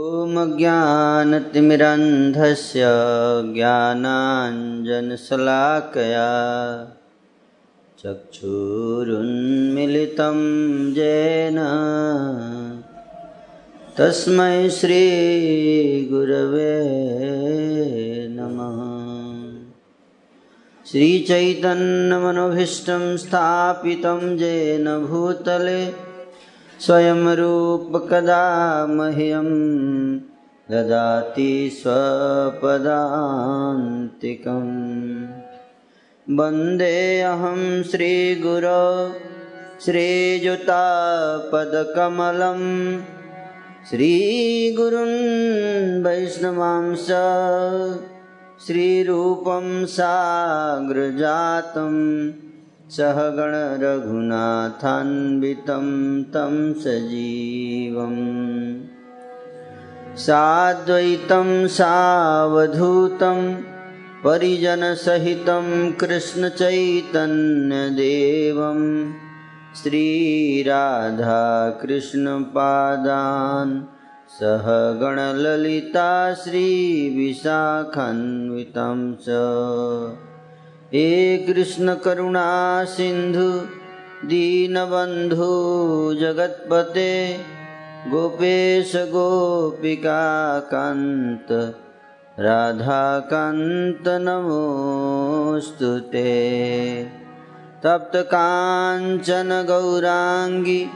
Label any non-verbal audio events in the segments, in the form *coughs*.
ॐ ज्ञानतिमिरन्धस्य ज्ञानाञ्जनशलाकया चक्षुरुन्मिलितं येन तस्मै श्रीगुरवे नमः। श्रीचैतन्यमनोभीष्टं स्थापितं येन भूतले स्वयं रूपकदा मह्यं ददाति स्वपदान्तिकम्। वन्देऽहं श्रीगुरो श्रीयुतापदकमलं श्रीगुरुन् वैष्णवांस श्रीरूपं साग्रजातं सहगणरघुनाथान्वितं तं सजीवम्। साद्वैतं सावधूतं परिजनसहितं कृष्णचैतन्यदेवं श्रीराधाकृष्णपादान् सह गणललिता श्रीविशाखान्वितं च हे कृष्णकरुणा सिन्धु दीनबन्धु जगत्पते, गोपेश गोपिकान्त राधाकान्त नमोऽस्तु ते। तप्तकाञ्चन गौराङ्गी,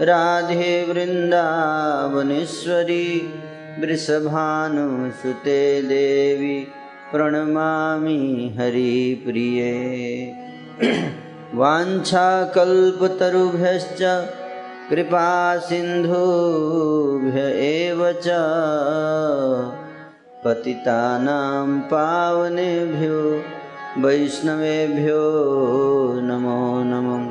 राधे वृन्दावनेश्वरी, वृषभानुसुते देवी। प्रणमामि हरिप्रिये। वाञ्छाकल्पतरुभ्यश्च कृपासिन्धुभ्य एव च। पतितानां पावनेभ्यो वैष्णवेभ्यो नमो नमः।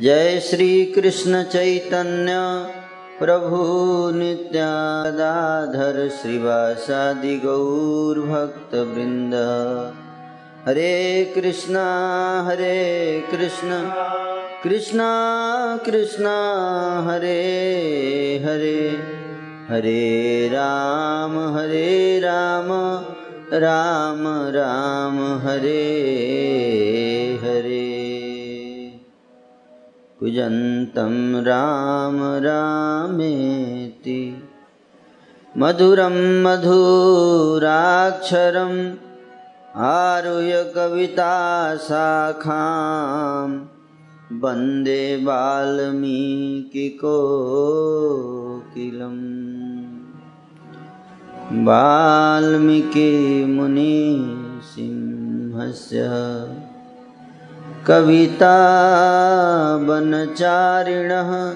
जय श्रीकृष्ण चैतन्य प्रभु नित्यादाधर श्रीवासादि गौरभक्तवृन्द। हरे कृष्णा, हरे कृष्ण, कृष्णा कृष्णा, हरे हरे हरे राम हरे राम राम राम, हरे हरे। कुजन्तं राम रामेति। मधुरं मधुराक्षरम् आरुह्य कविताशाखां वंदे वाल्मीकिकोकिलम् वाल्मीकिमुनिसिंहस्य कवितावनचारिणः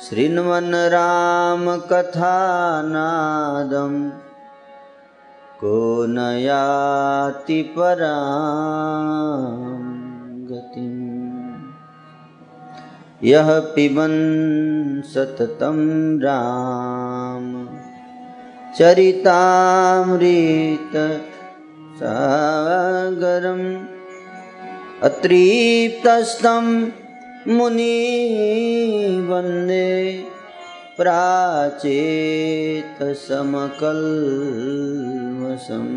शृण्वन् रामकथानादं को न याति परां गतिम्। यः पिबन् राम। चरितामृत सागरम्। अत्रिप्तस्तं मुनीवन्दे प्राचेतसमकल्मसं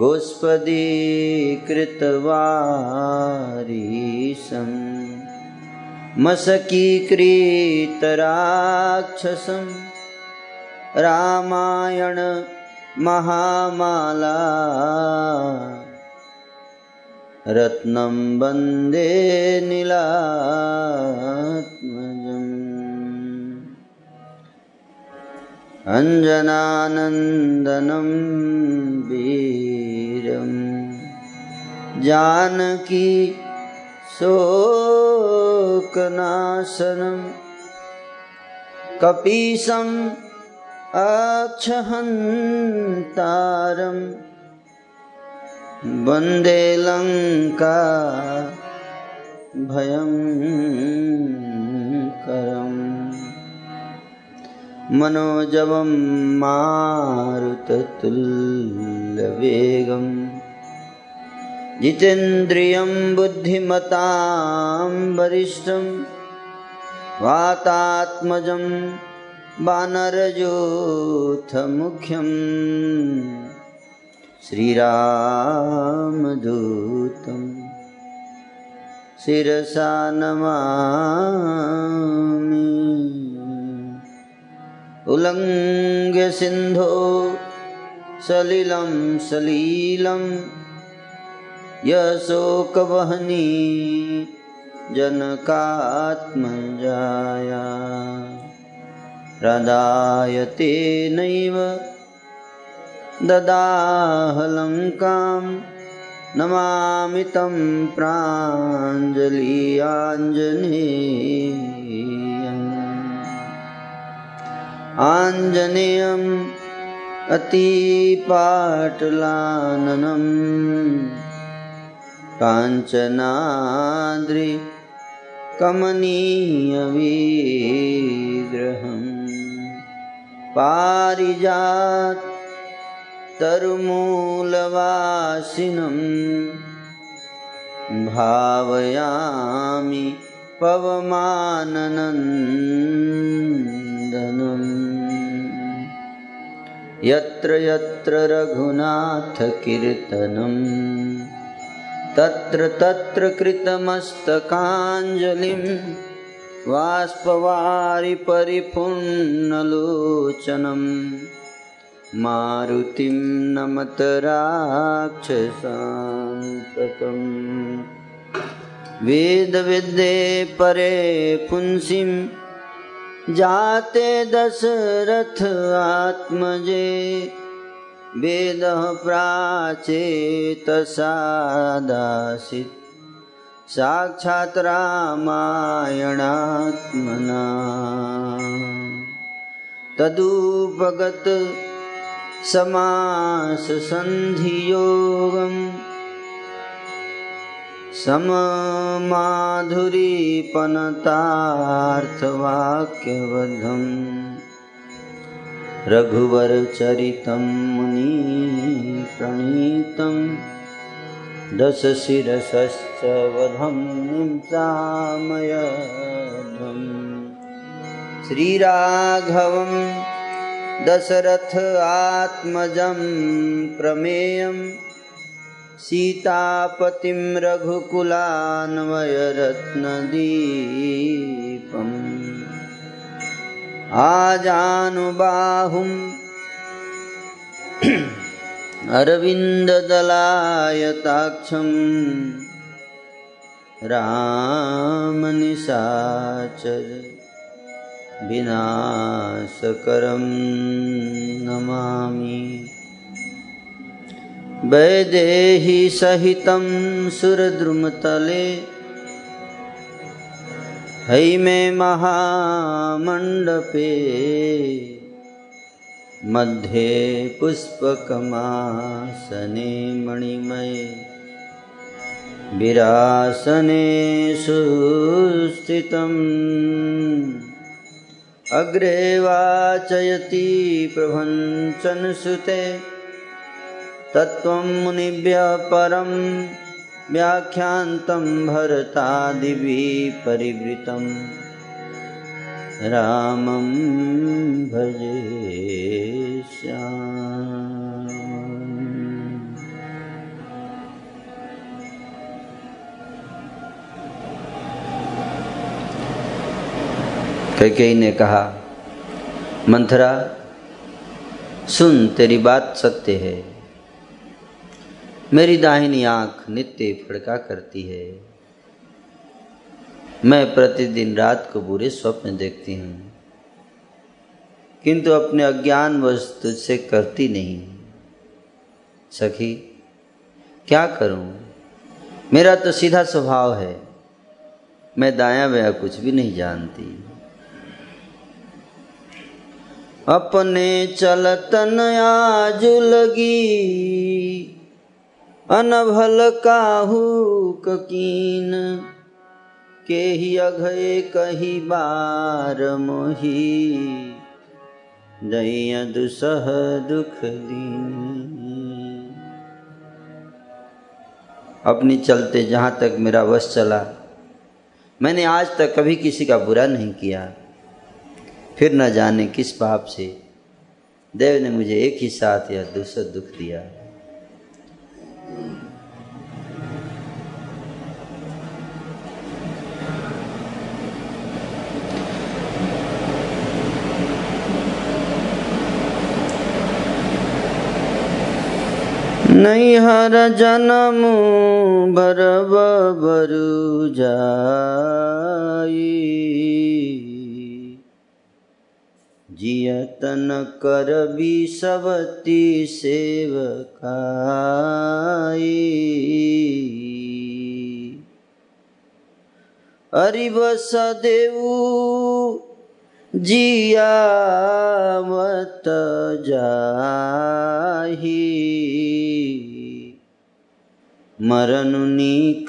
गोष्पदीकृतवारिषम् मसकीकृतराक्षसं रामायणमहामाला रत्नं वंदे नीलात्मजम्। अञ्जनानन्दनं वीरं जानकी शोकनाशनं। कपीशम् अक्षहन्तारम्। वंदे लङ्का भयङ्करम् मनोजवं मारुततुल्यवेगं जितेन्द्रियं बुद्धिमतां वरिष्ठं वातात्मजं वानरजोऽथमुख्यम् श्रीरामदूतं शिरसा नमामि। उल्लङ्घ्य सिन्धो सलिलं सलीलं यशोकवहनी जनकात्मजाया। हृदायते नैव ददाहलङ्कां नमामि तं प्राञ्जलियाञ्जनेयम्। आञ्जनेयम् अतिपाटलाननम्। काञ्चनाद्रि कमनीयविग्रहम्। पारिजात् तरुमूलवासिनं भावयामि पवमाननन्दनम्। यत्र यत्र रघुनाथकीर्तनम् तत्र तत्र कृतमस्तकाञ्जलिं वाष्पवारि परिपूर्णलोचनम् मारुतिं नमत राक्षसान्तकम्। वेदविद्ये परे पुंसिं जाते दशरथ आत्मजे। वेदः प्राचेतसादासीत् साक्षात् रामायणात्मना। तदुपगत समाससन्धियोगम्। सममाधुरीपनतार्थवाक्यबद्धम् रघुवरचरितं मुनिप्रणीतं दशशिरसश्च वधं निम्सामयध्वम् श्रीराघवं दशरथ आत्मजं प्रमेयं सीतापतिं रघुकुलान्वयरत्नदीपम्। आजानुबाहुम् अरविन्ददलायताक्षं रामनिशाचर। विनाशकरं नमामि। वैदेही सहितं सुरद्रुमतले हैमे महामण्डपे मध्ये पुष्पकमासने मणिमये। विरासने सुस्थितम्। अग्रे वाचयति प्रभञ्चनसुते तत्त्वं मुनिभ्यः परं व्याख्यान्तं भरतादिभिः परिवृतम् रामं भजे श्याम। कैकेयी ने कहा, मंथरा, सुन, तेरी बात सत्य है। मेरी दाहिनी आँख नित्य फड़का करती है। मैं प्रतिदिन रात को बुरे स्वप्न देखती हूँ, किंतु अपने अज्ञान वस्तु से करती नहीं। सखी, क्या करूँ? मेरा तो सीधा स्वभाव है। मैं दाया बया कुछ भी नहीं जानती। अपने चलतन आज लगी। अनभल काहू ककीन के ही अघय कही बार मोही। दैय दुसह दुख दीन। अपनी चलते जहाँ तक मेरा वश चला, मैंने आज तक कभी किसी का बुरा नहीं किया। फिर न जाने किस पाप से। देव ने मुझे एक ही साथ या दूसरा दुख दिया। नहीं हर जन्म भरब बरु जाई। जियतन कर सबती सेवकाई। अरिब सदेऊ जिया मत जाही। मरण नीक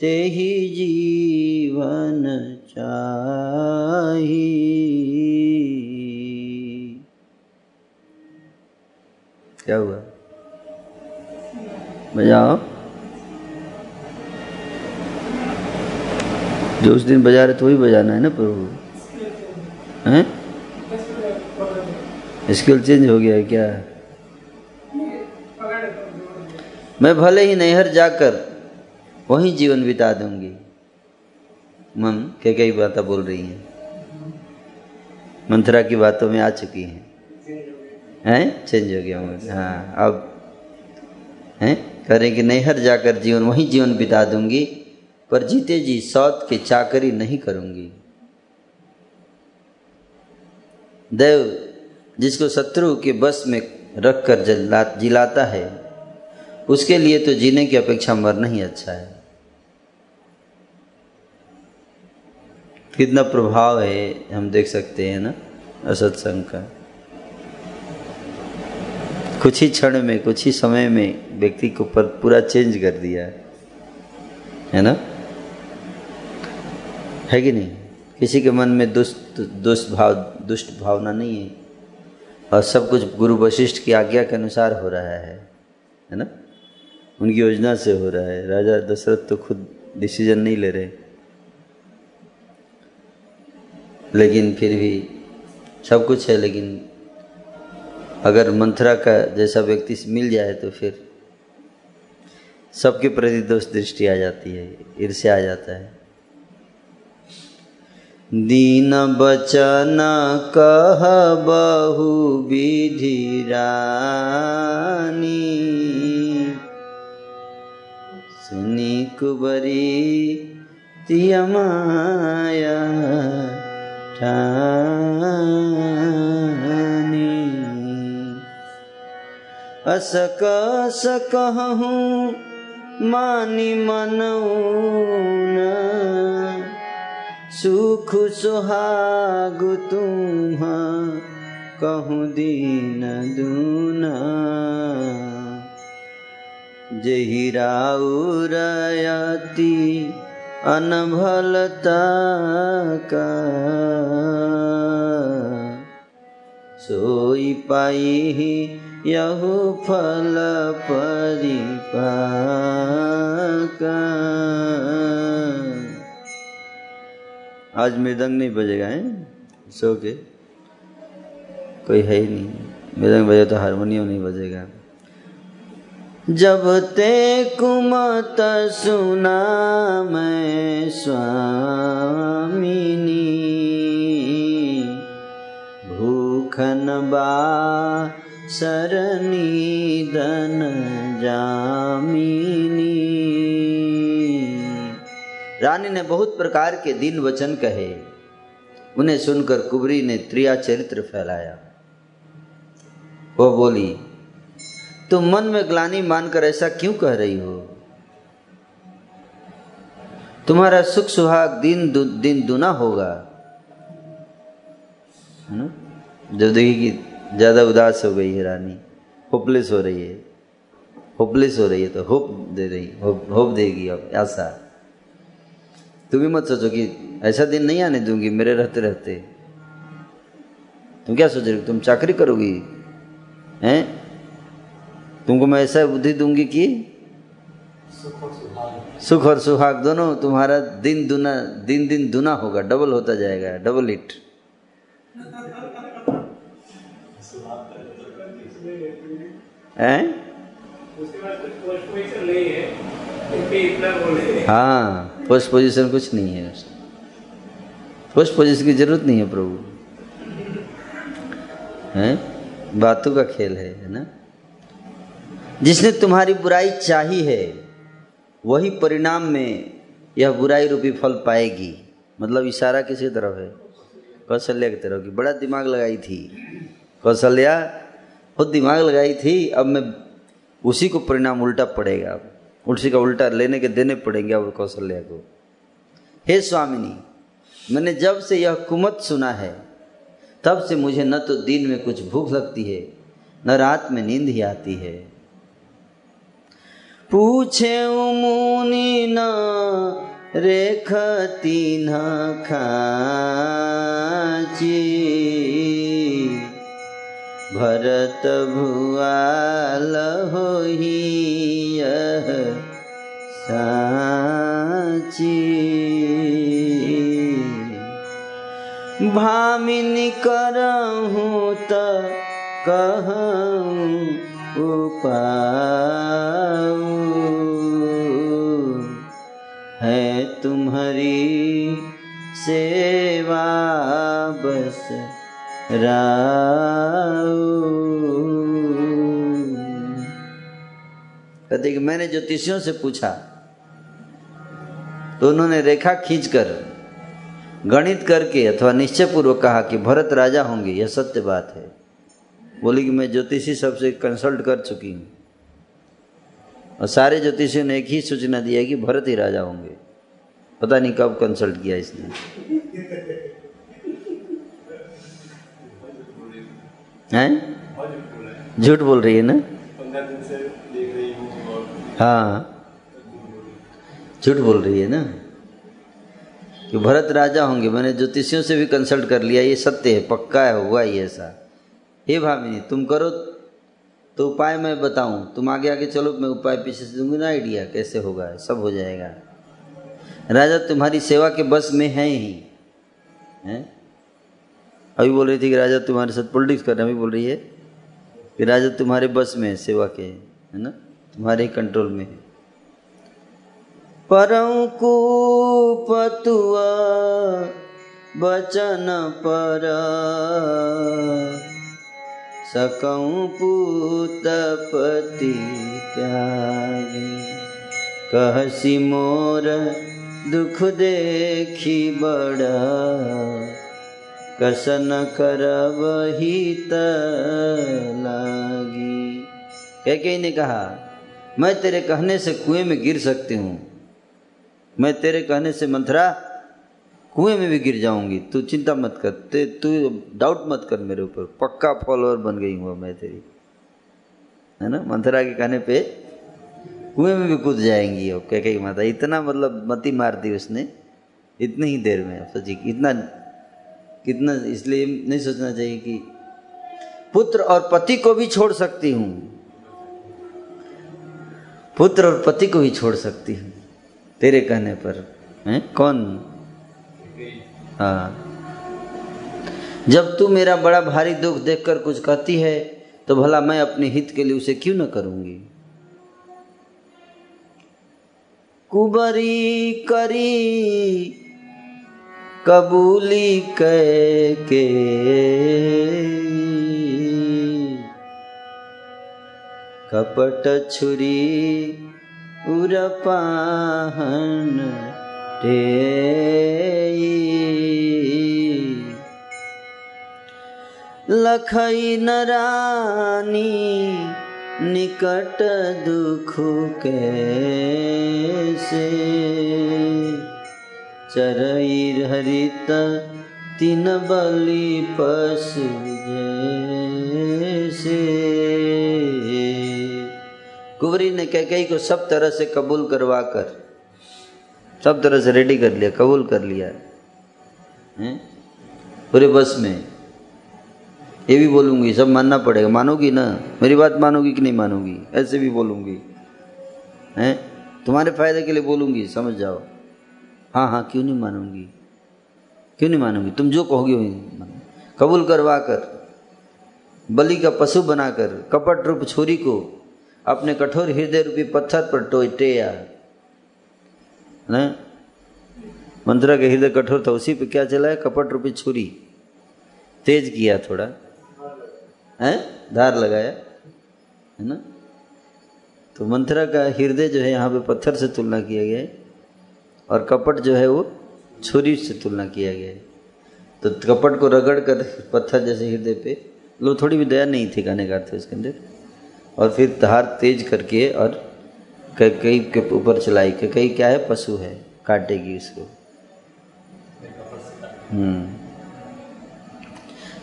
ते ही जीवन चाही। क्या हुआ? बजाओ जो उस दिन बजा रहे तो वही बजाना है ना प्रभु? हैं? स्किल चेंज हो गया है क्या? मैं भले ही नैहर जाकर वहीं जीवन बिता दूँगी। मन क्या कई बातें बोल रही हैं? मंथरा की बातों में आ चुकी हैं। हैं? चेंज हो गया मुझे हाँ अब, हैं? करें कि नैहर जाकर जीवन, वही जीवन बिता दूँगी, पर जीते जी सौत की चाकरी नहीं करूँगी। देव, जिसको शत्रु के बस में रख कर जिलाता है, उसके लिए तो जीने की अपेक्षा मरना ही अच्छा है। कितना प्रभाव है, हम देख सकते हैं ना असत्संग का। कुछ ही क्षण में, कुछ ही समय में व्यक्ति को पर पूरा चेंज कर दिया है। है ना? है कि नहीं? किसी के मन में दुष्ट दुष्ट भाव, दुष्ट भावना नहीं है। और सब कुछ गुरु वशिष्ठ की आज्ञा के अनुसार हो रहा है। है ना? उनकी योजना से हो रहा है। राजा दशरथ तो खुद डिसीज़न नहीं ले रहे। लेकिन फिर भी सब कुछ है, लेकिन अगर मंथरा का जैसा व्यक्ति मिल जाए तो फिर सबके प्रति दोष दृष्टि आ जाती है, ईर्ष्या आ जाता है। दीन बचन कह बहु विधि रानी। सुनी कुबरी तियमाया ठानी। असक सकहूँ मानी मनऊन सुख सुहाग तुम कहूँ दीन दूना। जही राउरयति अनभलता का। सोई पाई यहु फल परिपाका। आज मृदंग नहीं बजेगा, है? सो के? कोई है ही नहीं। मृदंग बजे तो हारमोनियम नहीं बजेगा। जब ते कुमत सुना मैं स्वामिनी भूखन बा सरनी दन जामिनी। रानी ने बहुत प्रकार के दिन वचन कहे। उन्हें सुनकर कुबरी ने त्रिया चरित्र फैलाया। वो बोली तुम मन में ग्लानी मानकर ऐसा क्यों कह रही हो? तुम्हारा सुख सुहाग दिन दु, दिन दुना होगा। है ना? जब देखी कि ज़्यादा उदास हो गई है रानी। होपलेस हो रही है। होपलेस हो रही है तो होप दे रही होप, होप देगी अब ऐसा तुम भी मत सोचो कि ऐसा दिन नहीं आने दूँगी मेरे रहते रहते। तुम क्या सोच रहे तुम चाकरी करोगी? हैं? तुमको मैं ऐसा बुद्धि दूँगी कि सुख और सुहाग। दोनों तुम्हारा दिन दुना दिन दिन दुना होगा डबल होता जाएगा डबल हिट हैं? हाँ फ़र्स्ट पोजीशन कुछ नहीं है पोस्ट पोजीशन की ज़रूरत नहीं है प्रभु। हैं? बातों का खेल है है ना? जिसने तुम्हारी बुराई चाही है वही परिणाम में यह बुराई रूपी फल पाएगी। मतलब इशारा किसी तरफ़ है? कौशल्या की तरफ़ की। बड़ा दिमाग लगाई थी। कौशल्या बहुत दिमाग लगाई थी, अब मैं उसी को परिणाम उल्टा पड़ेगा। अब उसी का उल्टा लेने के देने पड़ेंगे अब कौशल्या को। हे स्वामिनी, मैंने जब से यह कुमत सुना है, तब से मुझे न तो दिन में कुछ भूख लगती है, न रात में नींद ही आती है। पूछे मुनि न, रेखती न खाची। भरत भुआल हो साची। भामिनी करहूँ त कहूँ उपाऊ। है तुम्हारी सेवा बस कहते कि मैंने ज्योतिषियों से पूछा तो उन्होंने रेखा खींचकर, गणित करके अथवा निश्चय पूर्वक कहा कि भरत राजा होंगे, यह सत्य बात है। बोली कि मैं ज्योतिषी सबसे कंसल्ट कर चुकी हूँ। और सारे ज्योतिषियों ने एक ही सूचना दिया कि भरत ही राजा होंगे। पता नहीं कब कंसल्ट किया इसने। हैं? झूठ बोल रही है ना? हाँ। झूठ बोल रही है ना? कि भरत राजा होंगे, मैंने ज्योतिषियों से भी कंसल्ट कर लिया, ये सत्य है, पक्का है, हुआ ही ऐसा। हे भामिनी, तुम करो तो उपाय मैं बताऊँ। तुम आगे आगे चलो, मैं उपाय पीछे से दूँगी, ना आइडिया कैसे होगा, सब हो जाएगा। राजा तुम्हारी सेवा के बस में है ही। हैं? अभी बोल रही थी कि राजा तुम्हारे साथ पॉलिटिक्स कर रहे हैं, अभी बोल रही है कि राजा तुम्हारे बस में है, सेवा के, है ना? तुम्हारे कंट्रोल में है। परं पतुआ बचन पर, सकऊँ त्यागी। कहसी मोर दुख देखी बड़ा। कसन करब हित लागी। कह के ने कहा, मैं तेरे कहने से कुएँ में गिर सकती हूँ। मैं तेरे कहने से मंथरा, कुएँ में भी गिर जाऊँगी। तू चिंता मत कर, ते, तू डाउट मत कर मेरे ऊपर। पक्का फॉलोअर बन गई हूँ मैं तेरी। है ना? मंथरा के कहने पे कुएँ में भी कूद जाएँगी और कह कही माता, इतना मतलब मती मार दी उसने, इतनी ही देर में, सोची, इतना कितना, इसलिए नहीं सोचना चाहिए कि पुत्र और पति को भी छोड़ सकती हूँ। पुत्र और पति को भी छोड़ सकती हूँ। तेरे कहने पर, हैं? कौन? हाँ। जब तू मेरा बड़ा भारी दुख देखकर कुछ कहती है तो भला मैं अपने हित के लिए उसे क्यों न करूँगी? कुबरी करी कबूली कह के कपट छुरी उरपाहन टे लखई नरानी निकट दुख कैसे? चरई हरित तीन बलि पशु जैसे कुंवरी ने कैकई को सब तरह से कबूल करवा कर, सब तरह से रेडी कर लिया, कबूल कर लिया है? पूरे बस में। ये भी बोलूँगी, सब मानना पड़ेगा। मानोगी ना? मेरी बात मानोगी कि नहीं मानोगी? ऐसे भी बोलूँगी। हैं? तुम्हारे फ़ायदे के लिए बोलूँगी, समझ जाओ। हाँ हाँ क्यों नहीं मानूँगी? क्यों नहीं मानूँगी? तुम जो कहोगे वही कबूल करवा कर बलि का पशु बनाकर, कपट रूप छोरी को अपने कठोर हृदय रूपी पत्थर पर टोटेया ना? मंत्रा के हृदय कठोर था, उसी पे क्या चला है? कपट रूपी छुरी। तेज किया थोड़ा। है? धार लगाया। है ना? तो मंत्रा का हृदय जो है, यहाँ पे पत्थर से तुलना किया गया है। और कपट जो है वो छुरी से तुलना किया गया है। तो कपट को रगड़ कर पत्थर जैसे हृदय पे, लोग थोड़ी भी दया नहीं थी गाने गाते उसके अंदर। और फिर धार तेज करके और कई के ऊपर चलाई कई क्या है, पशु है, काटेगी उसको। हम्म।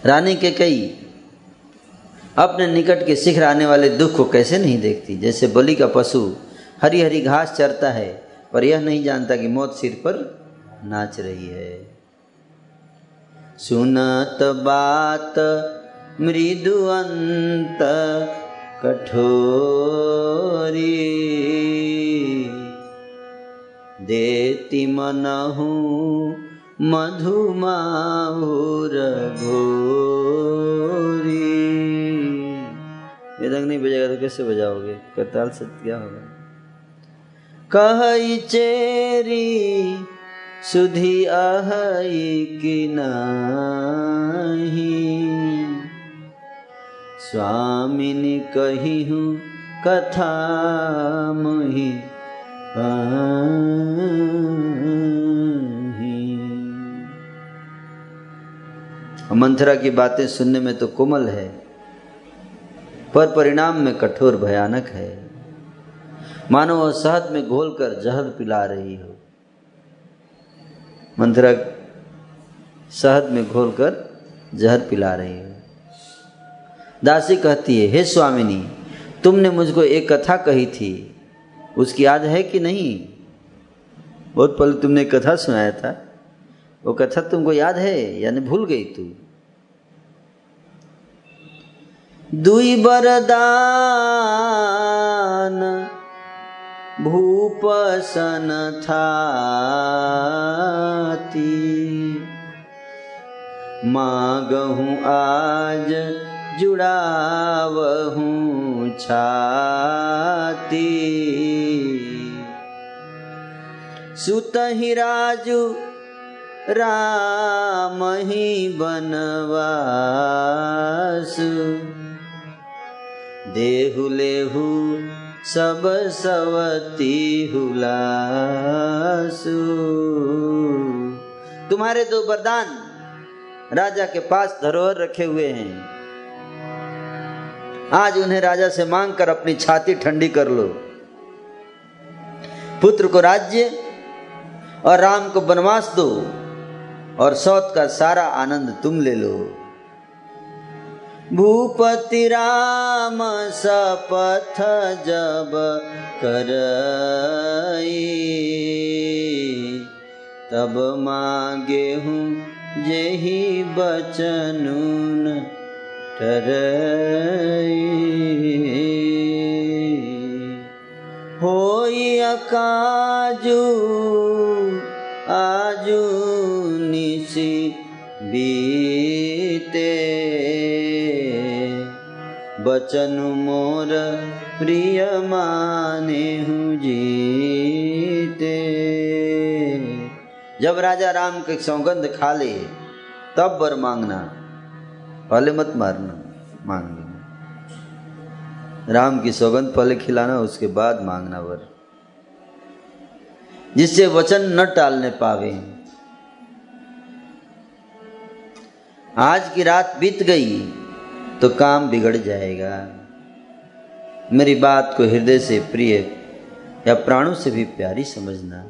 रानी के कई अपने निकट के शिखर आने वाले दुख को कैसे नहीं देखती? जैसे बलि का पशु हरी हरी घास चरता है पर यह नहीं जानता कि मौत सिर पर नाच रही है। सुनत बात, मृदु अंत, कठोरी। देती मनहु मधुमाहुर घोरी। मृदंग नहीं बजेगा तो कैसे बजाओगे? करताल सत्य क्या होगा? कह चेरी, सुधी आहई कि नहीं। स्वामिनी कही हूँ कथा मोहि मंथरा की बातें सुनने में तो कोमल है, पर परिणाम में कठोर भयानक है। मानो वह शहद में घोलकर जहर पिला रही हो। मंथरा शहद में घोलकर जहर पिला रही हो। दासी कहती है, हे स्वामिनी, तुमने मुझको एक कथा कही थी। उसकी याद है कि नहीं? बहुत पहले तुमने कथा सुनाया था। वो कथा तुमको याद है, यानी भूल गई तू? दुई बरदान भूपसन था मागहूँ आज जुड़ावहूँ छाती। सुत ही राजू राम ही बनवास। देहु लेहु सब सवती हुलासु। तुम्हारे दो वरदान राजा के पास धरोहर रखे हुए हैं। आज उन्हें राजा से मांग कर अपनी छाती ठंडी कर लो। पुत्र को राज्य और राम को वनवास दो और सौत का सारा आनंद तुम ले लो। भूपति राम सपथ जब कर तब मांगे हूँ जेही बचनून होई अकाजू, आजू निशी बीते बचन मोर प्रिय माने हूँ जीते। जब राजा राम के सौगंध खा ले, तब बर मांगना, पहले मत मारना, मांग लेना। राम की सौगंध पहले खिलाना, उसके बाद मांगना वर। जिससे वचन न टालने पावे। आज की रात बीत गई तो काम बिगड़ जाएगा। मेरी बात को हृदय से प्रिय या प्राणों से भी प्यारी समझना।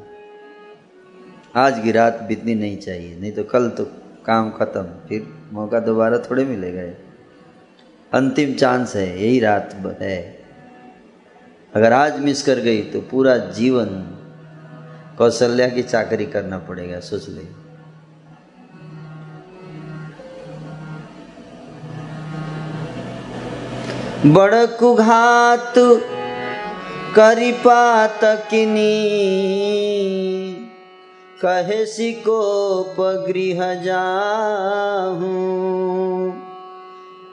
आज की रात बीतनी नहीं चाहिए, नहीं तो कल तो काम खत्म, फिर मौका दोबारा थोड़े मिलेगा। अंतिम चांस है, यही रात है। अगर आज मिस कर गई तो पूरा जीवन कौशल्या की चाकरी करना पड़ेगा, सोच ले। बड़ कुघात करी पातकिनी कहे सिकोप गृह जाहूँ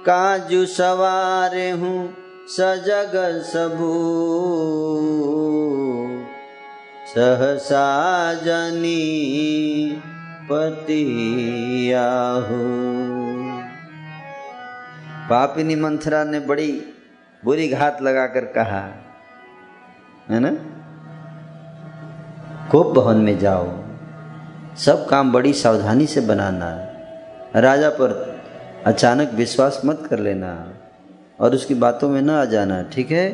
काजू सवार हूँ सजग सबू। सहसा जनी पतियाहू पापिनी मंथरा ने बड़ी बुरी घात लगाकर कहा, है ना? कोप भवन में जाओ। सब काम बड़ी सावधानी से बनाना। राजा पर अचानक विश्वास मत कर लेना और उसकी बातों में ना आ जाना, ठीक है?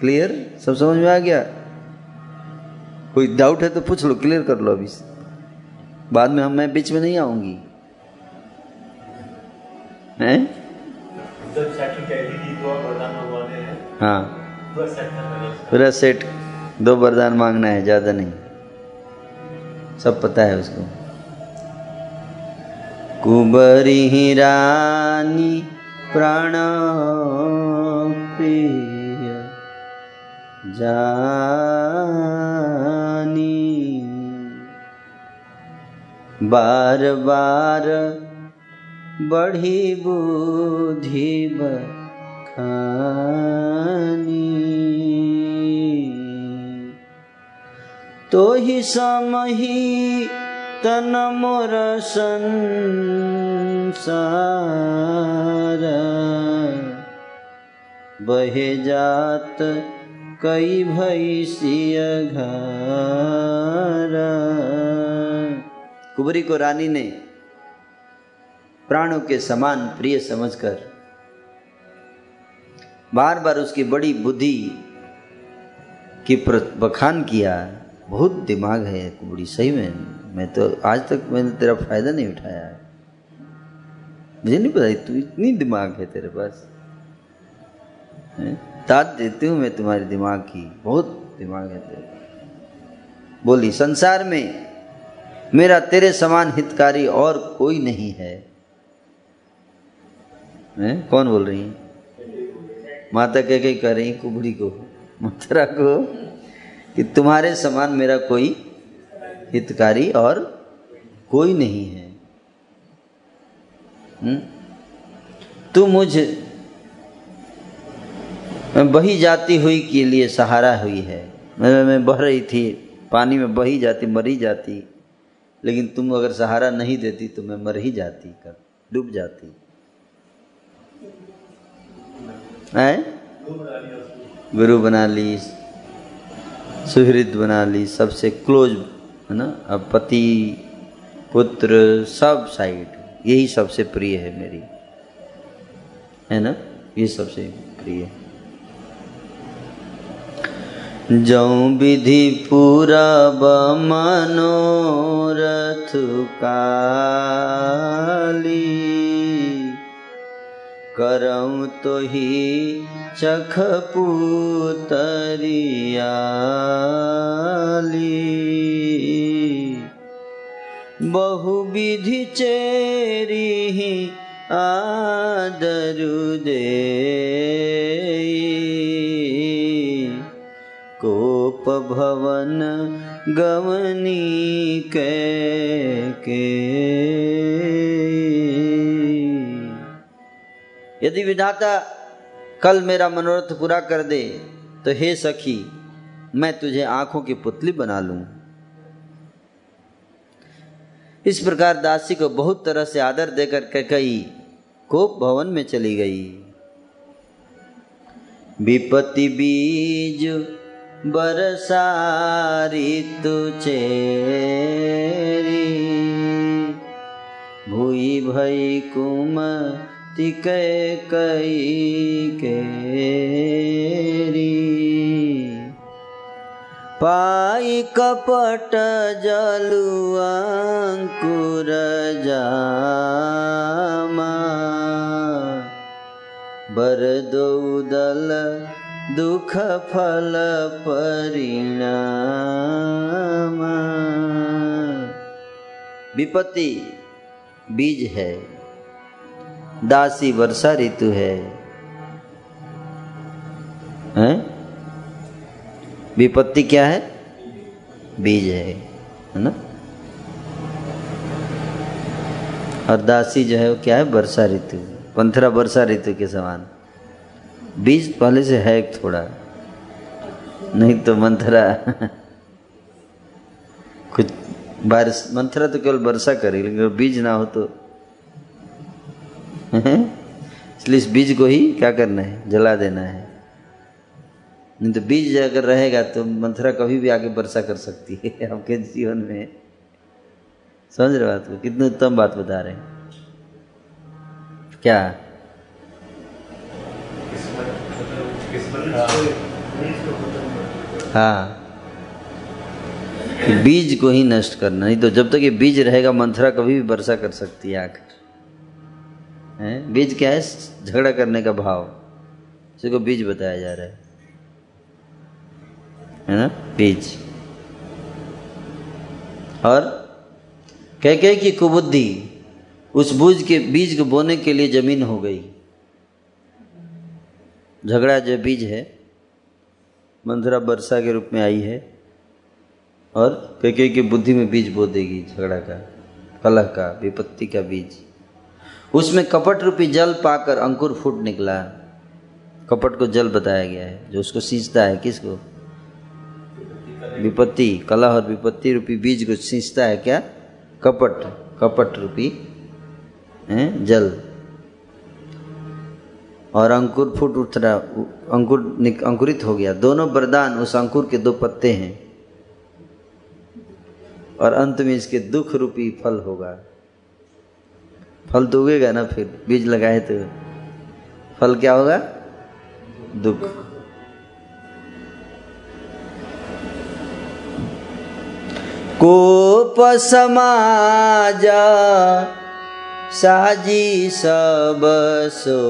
क्लियर सब समझ में आ गया? कोई डाउट है तो पूछ लो क्लियर कर लो अभी बाद में हम, मैं बीच में नहीं आऊँगी। हैं? हाँ। पूरा सेट दो वरदान मांगना है ज़्यादा नहीं। सब पता है उसको। कुबरी ही रानी प्राण प्रिय जानी। बार बार बढ़ी बुद्धि बखानी। तो ही समही तन मोर संसार। बहे जात कई भैसिय कुबरी को रानी ने प्राणों के समान प्रिय समझकर। बार बार उसकी बड़ी बुद्धि की बखान किया, बहुत दिमाग है कुबड़ी सही में, मैं तो आज तक मैंने तेरा फ़ायदा नहीं उठाया। मुझे नहीं पता, तू इतनी दिमाग है तेरे पास। ताज देती हूँ मैं तुम्हारे दिमाग की, बहुत दिमाग है तेरे बोली, संसार में मेरा तेरे समान हितकारी और कोई नहीं है। हैं? कौन बोल रही है? माता कह के कह रही कुबड़ी को। मथुरा को कि तुम्हारे समान मेरा कोई हितकारी और कोई नहीं है? तू मुझ बही जाती हुई के लिए सहारा हुई है। मैं, मैं बह रही थी पानी में बही जाती मरी जाती। लेकिन तुम अगर सहारा नहीं देती तो मैं मर ही जाती कर डूब जाती। है? गुरु बना ली, सुहृद बना ली, सबसे क्लोज है ना? अब पति, पुत्र, सब साइड यही सबसे प्रिय है मेरी। है ना? ये सबसे प्रिय। जऊ विधि पूरब मनोरथ काली। करऊँ तो ही चख पुतरियाली बहुविधि चेरी आदरु दे। कोप भवन गवनी के के। यदि विधाता कल मेरा मनोरथ पूरा कर दे तो हे सखी, मैं तुझे आँखों की पुतली बना लूँ। इस प्रकार दासी को बहुत तरह से आदर देकर कई कोप भवन में चली गई। विपत्ति बीज बरसारी तुचेरी भूई भई कुम तिक कई केरी पाई कपट जलु अंकुर जामा। बर दौदल दुख फल परिणाम। विपत्ति, बीज है। दासी वर्षा ऋतु है। विपत्ति क्या है? बीज है है ना? और दासी जो है वो क्या है? वर्षा ऋतु। पंथरा वर्षा ऋतु के समान। बीज पहले से है थोड़ा। नहीं तो मंथरा। *laughs* कुछ बारिश, मंथरा तो केवल वर्षा करेगी, लेकिन बीज ना हो तो इसलिए इस बीज को ही क्या करना है? जला देना है। नहीं तो बीज अगर रहेगा तो मंथरा कभी भी आगे वर्षा कर सकती है। *laughs* आपके जीवन में। समझ रहे बात को? कितनी उत्तम बात बता रहे हैं। क्या? हाँ। बीज को ही नष्ट करना। नहीं तो जब तक ये बीज रहेगा, मंथरा कभी भी वर्षा कर सकती है आकर है? बीज क्या है? झगड़ा करने का भाव। इसी को बीज बताया जा रहा है। है ना? बीज। और कह कह की कुबुद्धि उस बूझ के, बीज को बोने के लिए ज़मीन हो गई। झगड़ा जो बीज है, मंथरा वर्षा के रूप में आई है और कह की बुद्धि में बीज बो देगी झगड़ा का, कलह का, विपत्ति का बीज। उसमें कपट रूपी जल पाकर अंकुर फूट निकला। कपट को जल बताया गया है, जो उसको सींचता है, किसको? विपत्ति कला और विपत्ति रूपी बीज को सींचता है क्या? कपट कपट रूपी जल। और अंकुर फूट उठ रहा, अंकुर अंकुरित हो गया। दोनों वरदान उस अंकुर के दो पत्ते हैं। और अंत में इसके दुख रूपी फल होगा। फल तो उगेगा ना फिर? बीज लगाए तो। फल क्या होगा? दुख। कोप समाज साजी सब सो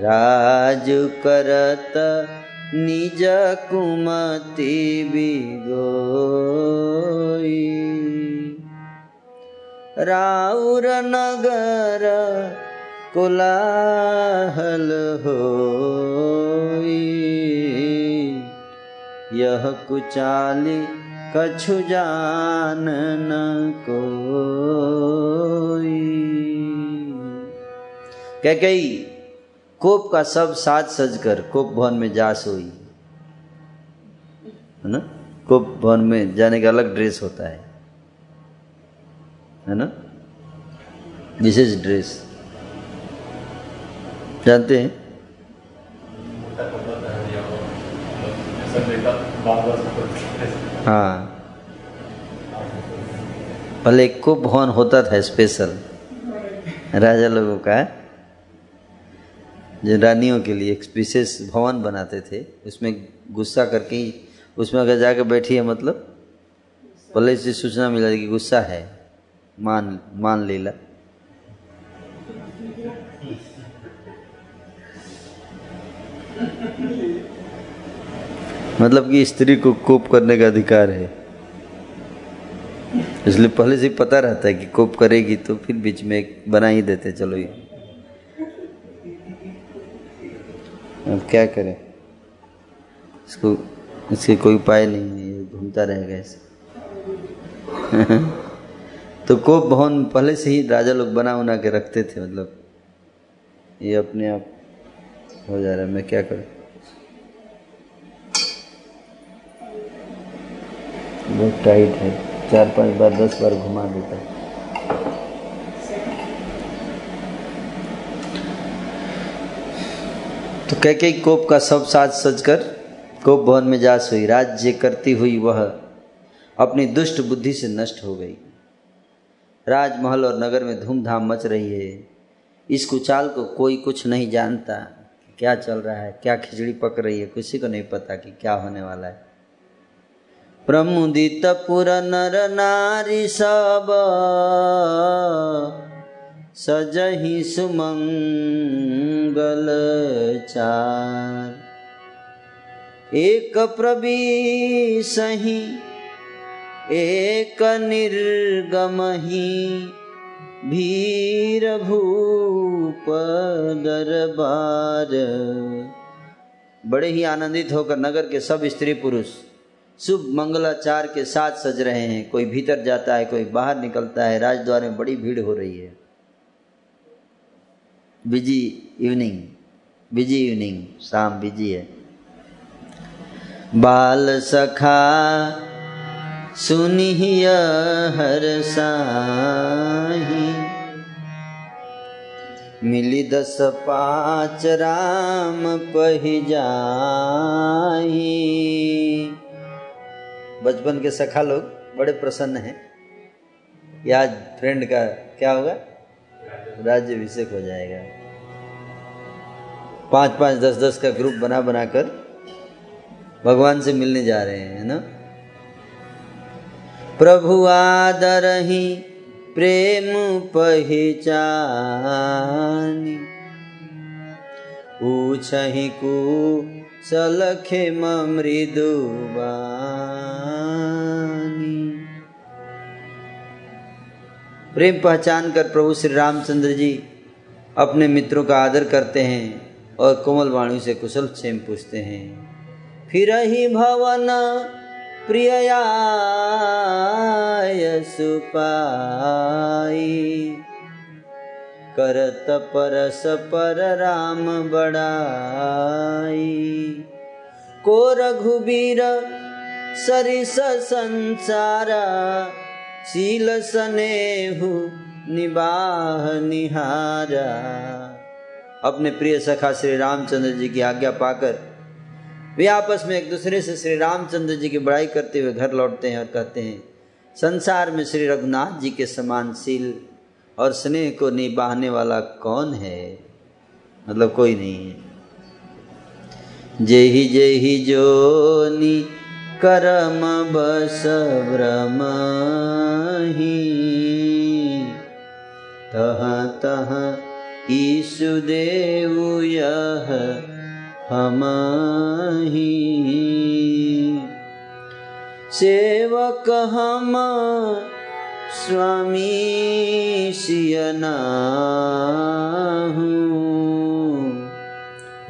राज करत निज कुमति बिगोई राउर नगर कोलाहल हो यह कुचाली कछु जान न को कह गई कोप का सब साज सज कर कोप भवन में जा सोई है ना? कोप भवन में जाने का अलग ड्रेस होता है। है ना? इज़ ड्रेस जानते हैं? हाँ। पहले कोप भवन होता था स्पेशल राजा लोगों का। जो रानियों के लिए एक विशेष भवन बनाते थे। उसमें गुस्सा करके ही, उसमें अगर जाकर बैठी है मतलब पहले से सूचना मिला कि गुस्सा है, मान मान लीला मतलब कि स्त्री को कोप करने का अधिकार है। इसलिए पहले से पता रहता है कि कोप करेगी तो फिर बीच में बना ही देते, चलो ये। अब क्या करें? इसको, इसके कोई उपाय नहीं है, ये घूमता रहेगा ऐसे। *laughs* तो कोप भवन पहले से ही राजा लोग बना उना के रखते थे मतलब। ये अपने आप हो जा रहा है, मैं क्या करूँ? बहुत टाइट है, चार पाँच बार, दस बार घुमा देता है। तो कह के कोप का सब साज सजकर कोप भवन में जा सोई राज्य करती हुई वह अपनी दुष्ट बुद्धि से नष्ट हो गई। राजमहल और नगर में धूमधाम मच रही है। इस कुचाल को कोई कुछ नहीं जानता क्या चल रहा है, क्या खिचड़ी पक रही है, किसी को नहीं पता कि क्या होने वाला है। प्रमुदित पुर नर नारी सब सजहि सुमंगल चार। एक प्रवी सही एक निर्गमही भीर भूप दरबार बड़े ही आनंदित होकर नगर के सब स्त्री पुरुष शुभ मंगलाचार के साथ सज रहे हैं। कोई भीतर जाता है, कोई बाहर निकलता है। राजद्वार में बड़ी भीड़ हो रही है। बिज़ी इवनिंग बिज़ी इवनिंग, शाम बिज़ी है। बाल सखा सुनिय हर साही मिली दस पाँच राम पही जाही बचपन के सखा लोग बड़े प्रसन्न हैं। याद फ्रेंड का क्या होगा? राज्य अभिषेक हो जाएगा। पाँच पाँच दस दस का ग्रुप बना बनाकर भगवान से मिलने जा रहे हैं ना? प्रभु आदर ही प्रेम पहचानी। पूछही कु सलखे मृदुबानी प्रेम पहचान कर प्रभु श्री रामचंद्र जी अपने मित्रों का आदर करते हैं और कोमल वाणी से कुशल क्षेम पूछते हैं। फिर ही भवन प्रियाय सुपाई। करत परस पर राम बड़ाई। को रघुबीर सरिस संसारा शील सनेहु निबाह निहारा। अपने प्रिय सखा श्री रामचंद्र जी की आज्ञा पाकर वे आपस में एक दूसरे से श्री रामचंद्र जी की बड़ाई करते हुए घर लौटते हैं और कहते हैं, संसार में श्री रघुनाथ जी के समान शील और स्नेह को निभाने वाला कौन है? मतलब कोई नहीं है। जेहि जेहि जोनी करम बस भ्रम तह तह ईसुदेव यह हम सेवक हम स्वामी सियना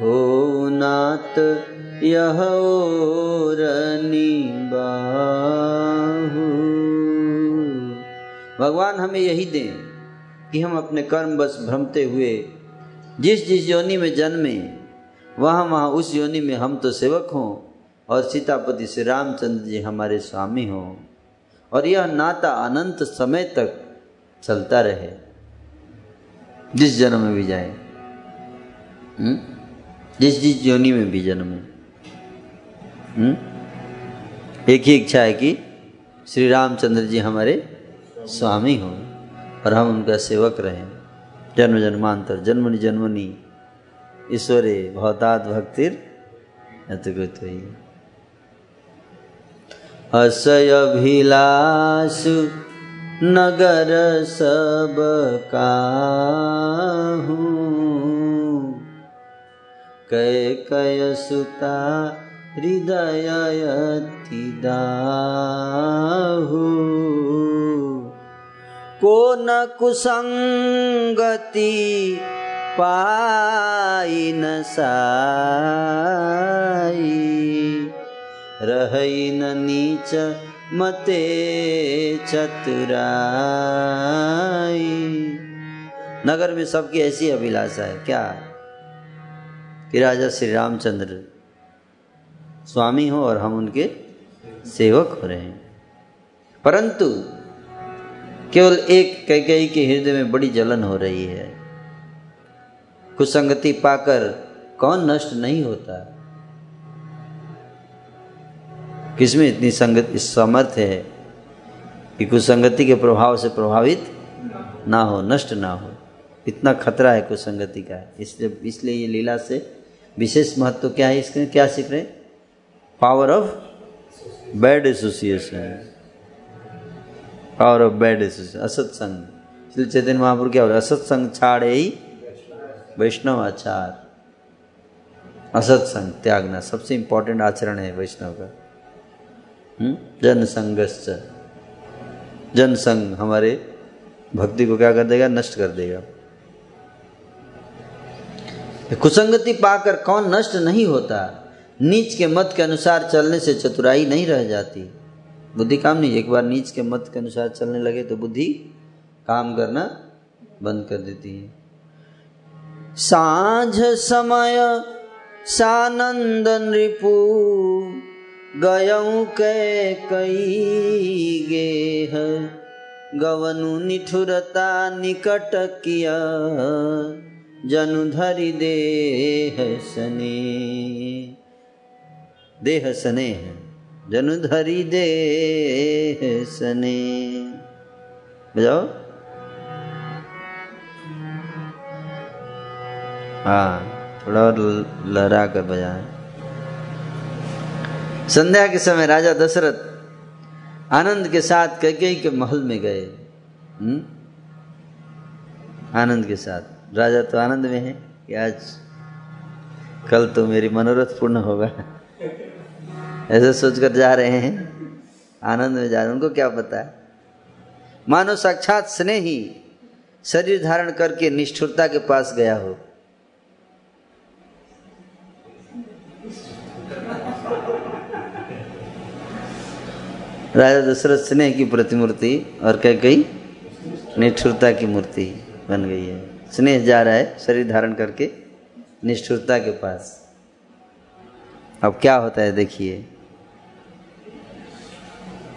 हो नात यह भगवान हमें यही दें कि हम अपने कर्म बस भ्रमते हुए जिस जिस योनि में जन्मे, वहाँ वहाँ उस योनि में हम तो सेवक हों और सीतापति श्री रामचंद्र जी हमारे स्वामी हों और यह नाता अनंत समय तक चलता रहे। जिस जन्म में भी जाए जिस जिस योनि में भी जन्मे। हुँ? एक ही इच्छा है कि श्री रामचंद्र जी हमारे स्वामी हों और हम उनका सेवक रहें। जन्म जन्मांतर, जन्मनि जन्मनि, ईश्वरे, भवतात भक्तिर असय अभिलाषु, नगर सब काहू। कै कय सुता हृदय दाहू को न कुसंगति पाई न साई। न नीच मते चतुराई। नगर में सबकी ऐसी अभिलाषा है, क्या? कि राजा श्री रामचंद्र स्वामी हो और हम उनके सेवक हो रहे हैं। परंतु केवल एक कैकई के हृदय में बड़ी जलन हो रही है। कुसंगति पाकर कौन नष्ट नहीं होता? किसमें इतनी संगत, इस समर्थ है कि कुसंगति के प्रभाव से प्रभावित ना हो, नष्ट ना हो? इतना खतरा है कुसंगति का। इसलिए इसलिए ये लीला से विशेष महत्व क्या है? इसके क्या सीख रहे power of bad association power of bad association असत्संग इसलिए चैतन्य महापुर क्या हो रहा है असत्संग छाड़े ही वैष्णव आचार असत्संग त्यागना सबसे इंपॉर्टेंट आचरण है वैष्णव का जन संघर्ष जन संघ हमारे भक्ति को क्या कर देगा नष्ट कर देगा कुसंगति पाकर कौन नष्ट नहीं होता नीच के मत के अनुसार चलने से चतुराई नहीं रह जाती। बुद्धि काम नहीं, एक बार नीच के मत के अनुसार चलने लगे तो बुद्धि काम करना बंद कर देती है। साँझ समय, सानंद रिपु गयऊ के कई गेह गवनु निठुरता निकट किया, जनु धरि देह सने देह सने जनु धरि देह सने बजाओ। हाँ थोड़ा और लहरा कर बजाए। संध्या के समय राजा दशरथ आनंद के साथ कैकेयी के महल में गए। हम्म? आनंद के साथ। राजा तो आनंद में है कि आज कल तो मेरी मनोरथ पूर्ण होगा ऐसे सोचकर जा रहे हैं, आनंद में जा रहे हैं, उनको क्या पता? है मानो साक्षात स्नेही शरीर धारण करके निष्ठुरता के पास गया हो। राजा दशरथ स्नेह की प्रतिमूर्ति और कह गई निष्ठुरता की मूर्ति बन गई है। स्नेह जा रहा है शरीर धारण करके निष्ठुरता के पास। अब क्या होता है देखिए।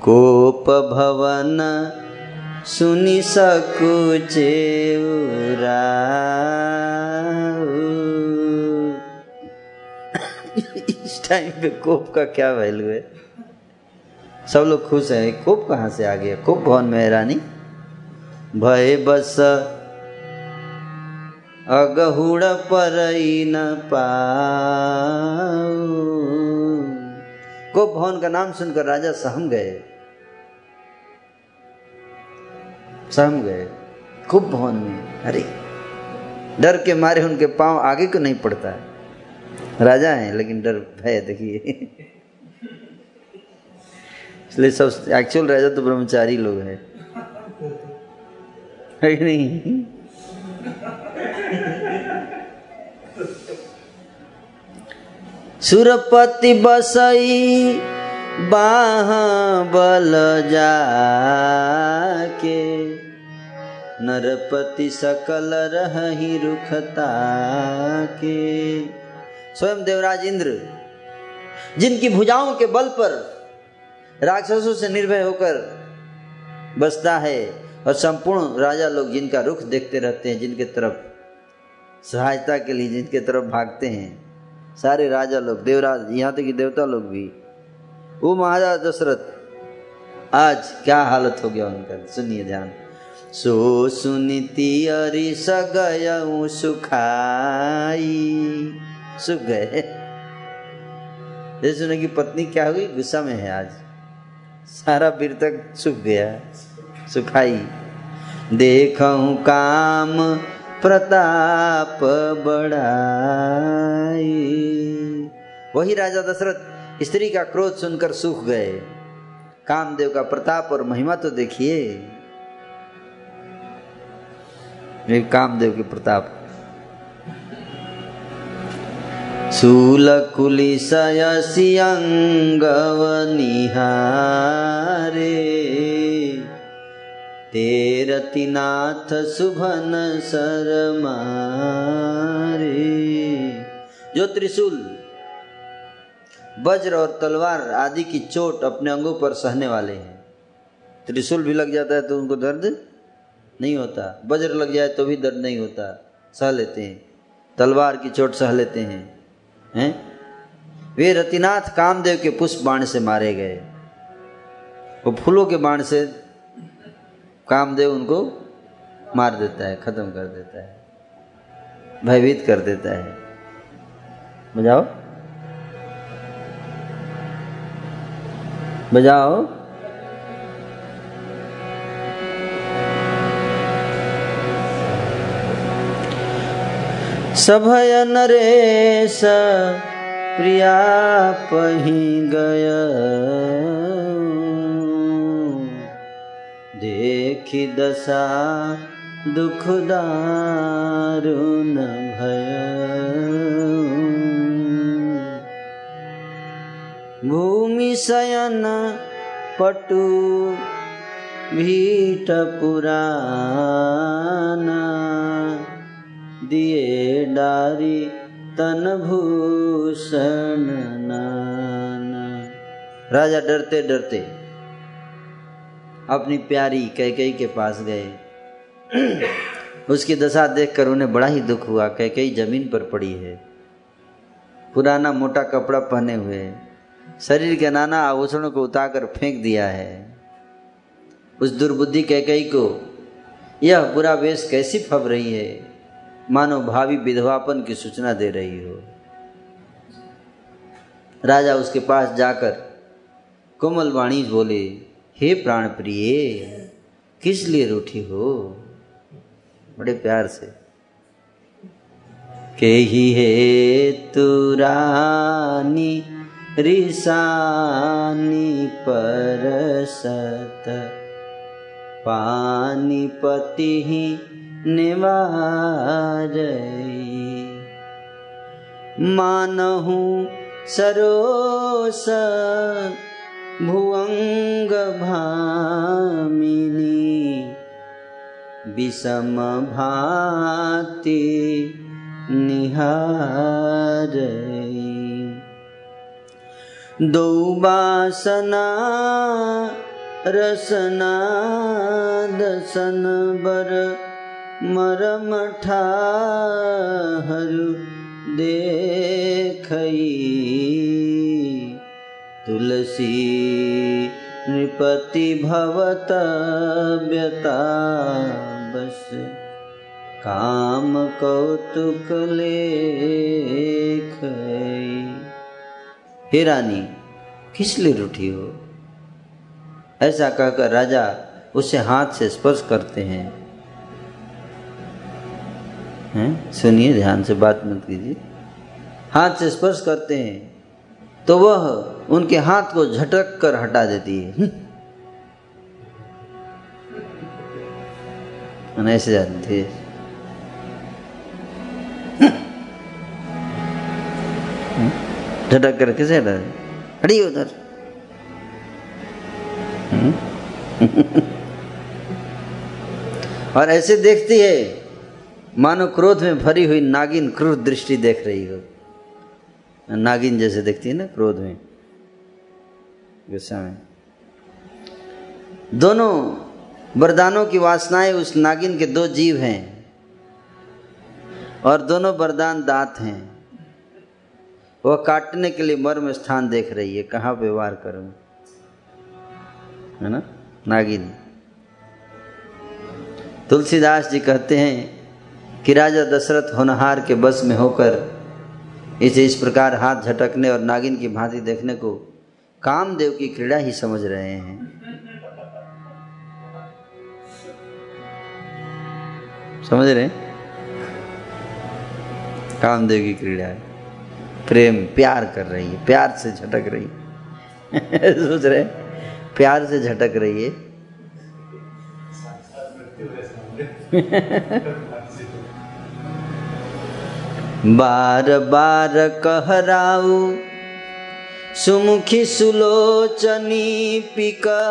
कोप भवन सुनी सकुचे इस टाइम पे कोप का क्या वैल्यू है? सब लोग खुश हैं। कोप कहाँ से आ गया? कोप भवन में रानी। भय बस अगहुड़ पर न पाऊ। कोप भवन का नाम सुनकर राजा सहम गए। सहम गए, खूब भवन में, अरे, डर के मारे उनके पाँव आगे को नहीं पड़ता है। राजा हैं, लेकिन डर भय देखिए। इसलिए सब एक्चुअल राजा तो ब्रह्मचारी लोग हैं। है नहीं? सुरपति बसई, बाह बल जाके नरपति सकल रही रुखता के स्वयं देवराज इंद्र, जिनकी भुजाओं के बल पर राक्षसों से निर्भय होकर बसता है और संपूर्ण राजा लोग जिनका रुख देखते रहते हैं, जिनके तरफ़ सहायता के लिए, जिनके तरफ़ भागते हैं, सारे राजा लोग, देवराज, यहाँ तक कि देवता लोग भी। वो महाराज दशरथ, आज क्या हालत हो गया उनका? सुनिए ध्यान। सो सुनीति अरि सगय सुखाई। सुख गए सुने की पत्नी क्या हुई? गुस्सा में है आज। सारा वीर तक सूख गया, सुखाई। देखूँ काम प्रताप बढ़ाई। वही राजा दशरथ, स्त्री का क्रोध सुनकर सूख गए। कामदेव का प्रताप और महिमा तो देखिए। कामदेव के प्रताप। शूलकुलिशयसियङ्गवनिहारे तेरतिनाथ सुभन सरमारे जो त्रिशूल, वज्र और तलवार आदि की चोट अपने अंगों पर सहने वाले हैं। त्रिशूल भी लग जाता है तो उनको दर्द नहीं होता। वज्र लग जाए तो भी दर्द नहीं होता। सह लेते हैं। तलवार की चोट सह लेते हैं। हैं? वे रतिनाथ कामदेव के पुष्प बाण से मारे गए। वो फूलों के बाण से कामदेव उनको मार देता है, खत्म कर देता है। भयभीत कर देता है। बजाओ। बजाओ। सभय नरेश प्रिया पही गय। देखी दशा दुख भय। भूमि शयन पटु भीट पुराना दिए डारी तन भूषण राजा डरते डरते अपनी प्यारी कैकई के पास गए। उसकी दशा देखकर उन्हें बड़ा ही दुख हुआ कैकई ज़मीन पर पड़ी है। पुराना मोटा कपड़ा पहने हुए, शरीर के नाना आभूषणों को उतार फेंक दिया है। उस दुर्बुद्धि कैकई को यह बुरा वेश कैसी फब रही है? मानो भावी विधवापन की सूचना दे रही हो। राजा उसके पास जाकर कोमल वाणी बोले, हे प्राण प्रिय किस लिए रूठी हो? बड़े प्यार से, के ही हे तुरानी रिसानी परसत पानी पति ही निवार मानहु सरोस भुवंग भामिनी। विषम भाति निहार दौबासना रसना दसन बर मरमठाहरू देखई। तुलसी नृपति भवत व्यता बस। काम कौतुक लेख हे। रानी, किस लिए रूठी हो? ऐसा कहकर राजा उसे हाथ से स्पर्श करते हैं। हैं सुनिए, ध्यान से बात मत कीजिए हाथ से स्पर्श करते हैं तो वह उनके हाथ को झटक कर हटा देती है हम्म। ऐसे जाते थे हम्म। झटक कर कैसे हटा हटी उधर हम्म। *laughs* और ऐसे देखती है मानो क्रोध में भरी हुई नागिन क्रूर दृष्टि देख रही हो। नागिन जैसे देखती है ना क्रोध में। गुस्सा में दोनों वरदानों की वासनाएँ उस नागिन के दो जीव हैं और दोनों वरदान दांत हैं। वह काटने के लिए मर्म स्थान देख रही है। कहाँ व्यवहार करूँ? है ना? नागिन। तुलसीदास जी कहते हैं कि राजा दशरथ होनहार के बस में होकर इसे इस प्रकार हाथ झटकने और नागिन की भांति देखने को कामदेव की क्रीड़ा ही समझ रहे हैं। समझ रहे कामदेव की क्रीड़ा है। प्रेम, प्यार कर रही है। प्यार से झटक रही है। *laughs* सोच रहे प्यार से झटक रही है। *laughs* बार बार कहराऊ, सुमुखी सुलोचनी पिका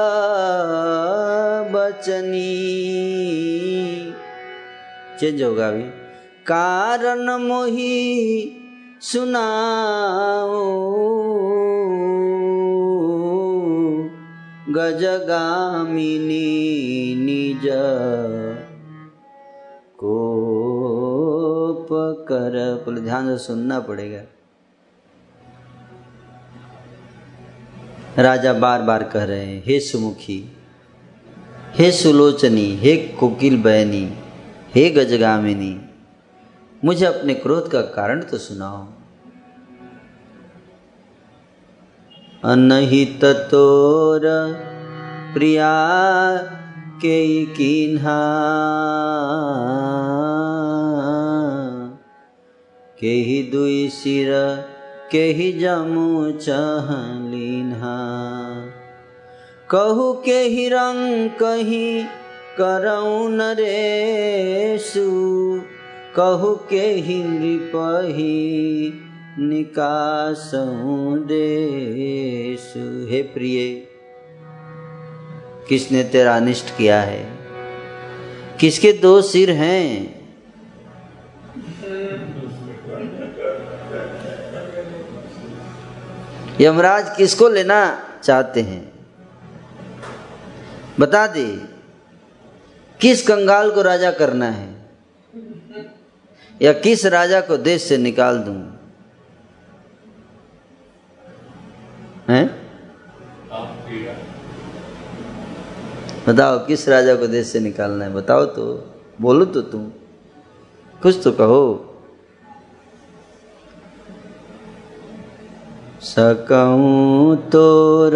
बचनी। चेंज होगा अभी। कारण मोही सुनाओ, गजगामिनी निज कोप कर बोले, ध्यान से सुनना पड़ेगा। राजा बार बार कह रहे हैं, हे सुमुखी, हे सुलोचनी, हे कोकिल बहनी हे गजगामिनी, मुझे अपने क्रोध का कारण तो सुनाओ। अनहित तोर प्रिया के किन्हा के ही दुई सिर के ही जमु चहलिन्हा। कहु के हिरंग कहीं करऊ नरेशु कहु के हिंदी पही निकासऊ देशु हे प्रिय, किसने तेरा अनिष्ट किया है? किसके दो सिर हैं? यमराज किसको लेना चाहते हैं? बता दे, किस कंगाल को राजा करना है? या किस राजा को देश से निकाल दूँ? हैं? बताओ, किस राजा को देश से निकालना है? बताओ तो बोलो तो तुम। कुछ तो कहो। सकं तोर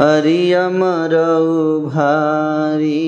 अरियमरौ भारी।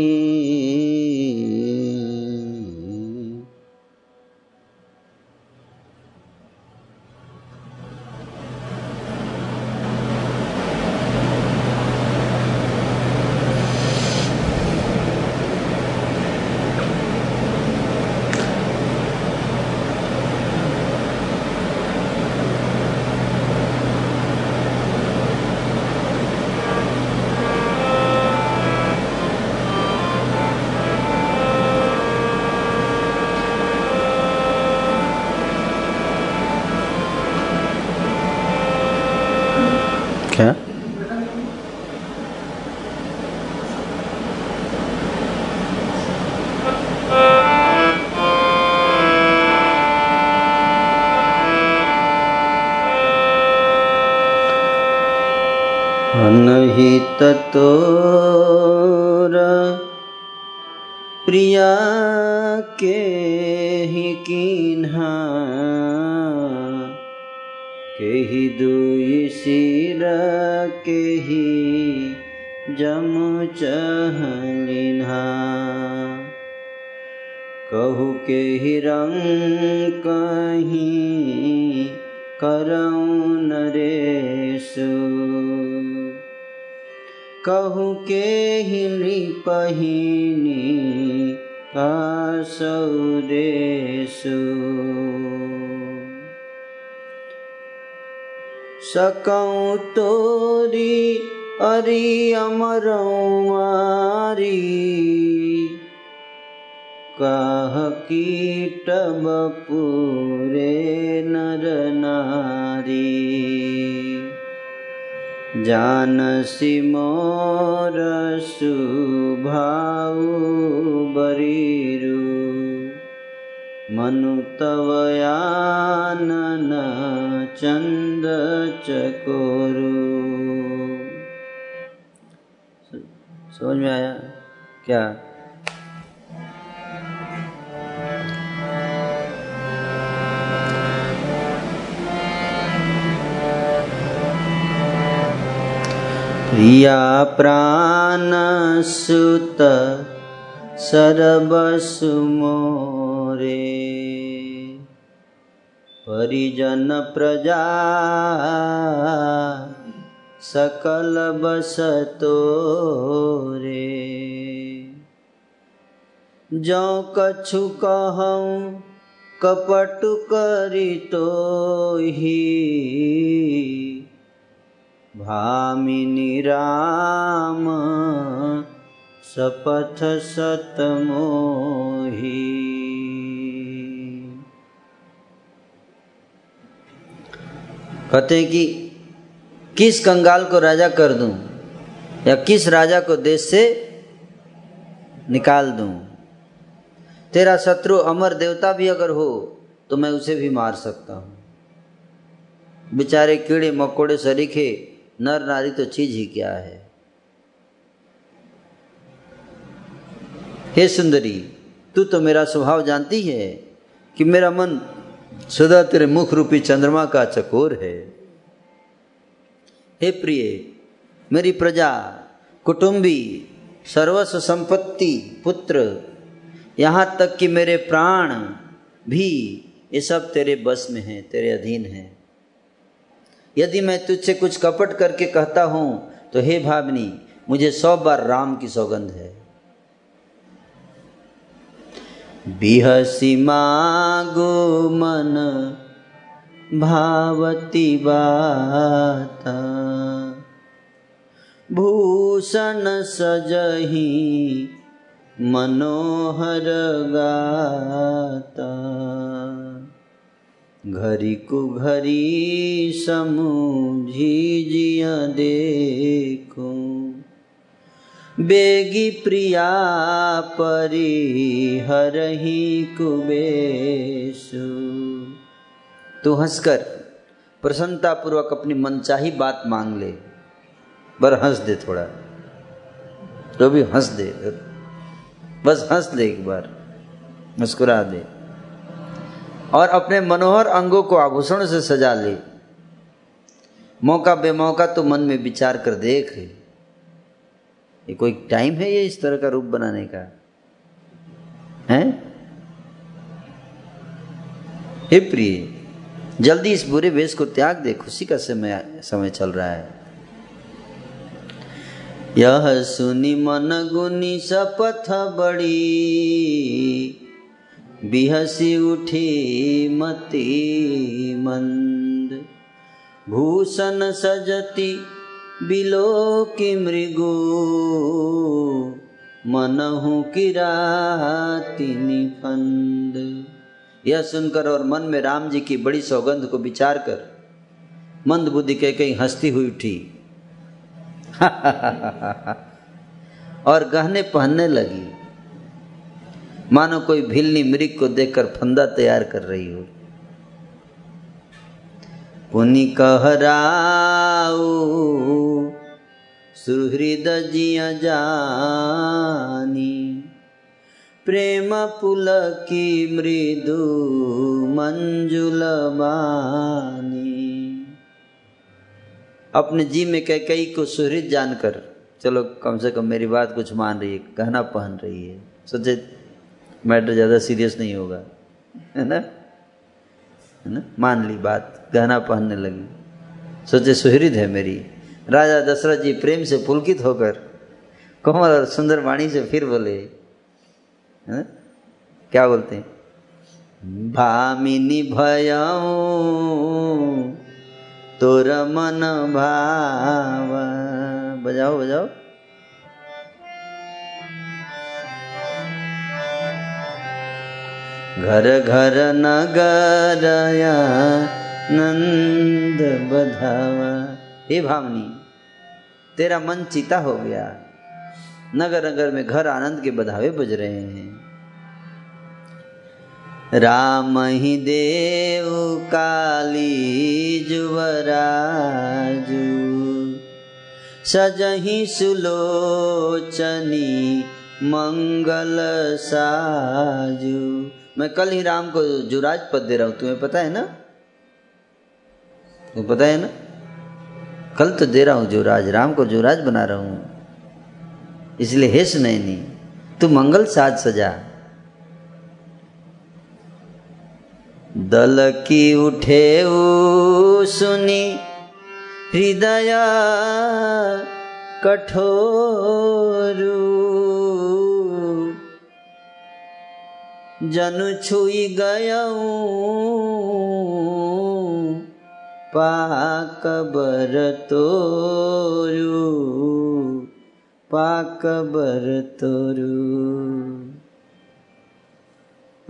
अनहित तोर प्रिया के ही किन्हा केही दुई सिर केही जम चहलिन्हा कहु केही रंग कहु केही नृपहिनी कासौ देशु सकऊँ तोरी अरि अमरौमारी कह कीटब पूरे नर नारी। जानसी मोर सुभाऊ बरीरु। मनु तव आनन चकोरु। चकोरू समझ में आया? क्या? प्रिया प्राण सुत सरबसु मोरे। परिजन प्रजा सकल बसतो रे। जो कछु कहूँ कपट करी तो ही भामिनी राम सपथ सतमोही। कहते हैं कि किस कंगाल को राजा कर दूँ या किस राजा को देश से निकाल दूँ? तेरा शत्रु अमर देवता भी अगर हो तो मैं उसे भी मार सकता हूँ। बेचारे कीड़े मकोड़े सरीखे नर नारी तो चीज़ ही क्या है? हे सुंदरी, तू तो मेरा स्वभाव जानती है कि मेरा मन सदा तेरे मुख रूपी चंद्रमा का चकोर है। हे प्रिय, मेरी प्रजा, कुटुंबी, सर्वस्व संपत्ति पुत्र, यहाँ तक कि मेरे प्राण भी ये सब तेरे बस में हैं, तेरे अधीन हैं। यदि मैं तुझसे कुछ कपट करके कहता हूँ तो हे भावनी मुझे सौ बार राम की सौगंध है। बिहसी मागो मन, भावती बाता। भूषण सजही मनोहर गाता। घरी को घरी समूझी जिया देखो। बेगी प्रिया परी हरही कुबेशु तू हंसकर प्रसन्नता पूर्वक अपनी मनचाही बात मांग ले। पर हंस दे थोड़ा। तो भी हंस दे। बस हंस दे एक बार। मुस्कुरा दे। और अपने मनोहर अंगों को आभूषण से सजा ले। मौका बेमौका तो मन में विचार कर देख। ये कोई टाइम है ये इस तरह का रूप बनाने का? है? हे प्रिय, जल्दी इस बुरे वेश को त्याग दे, खुशी का समय समय चल रहा है। यह सुनी मन गुनी सपथ बड़ी। बिहसी उठी मती मंद। भूषण सजती बिलो की मृगो। मनहु किराती निफंद। यह सुनकर और मन में राम जी की बड़ी सौगंध को विचार कर मंद बुद्धि के कहीं हंसती हुई उठी। *laughs* और गहने पहनने लगी। मानो कोई भिलनी मृग को देखकर फंदा तैयार कर रही हो। पुनि कहराऊ सुहृद जिया जानी, प्रेम पुल की मृदु मंजुल अपने जी में कह कई को सुहृद जानकर, चलो कम से कम मेरी बात कुछ मान रही है गहना पहन रही है। सोचे मैटर ज़्यादा सीरियस नहीं होगा। है ना? है ना? मान ली बात, गहना पहनने लगी। सोचे, सुहृद है मेरी। राजा दशरथ जी प्रेम से पुलकित होकर कोमल और सुंदर वाणी से फिर बोले, है? ना? क्या बोलते हैं? भामिनी भयऊ तोर मन भाव। बजाओ बजाओ। घर घर नगरया नंद बधावा। हे भावनी, तेरा मन चिता हो गया। नगर नगर में घर आनंद के बधावे बज रहे हैं। राम ही देव काली जुवराजू सजही सुलोचनी मंगल साजू। मैं कल ही राम को जुराज पद दे रहा हूँ, तुम्हें पता है ना? तुम्हें पता है ना? कल तो दे रहा हूँ जुराज राम को जुराज बना रहा हूँ। इसलिए हेस नहीं तू मंगल साज सजा। दल की उठे सुनी, हृदय कठोरू। जनु छुई गय पाक बर तोरू। पाक बर तोरू।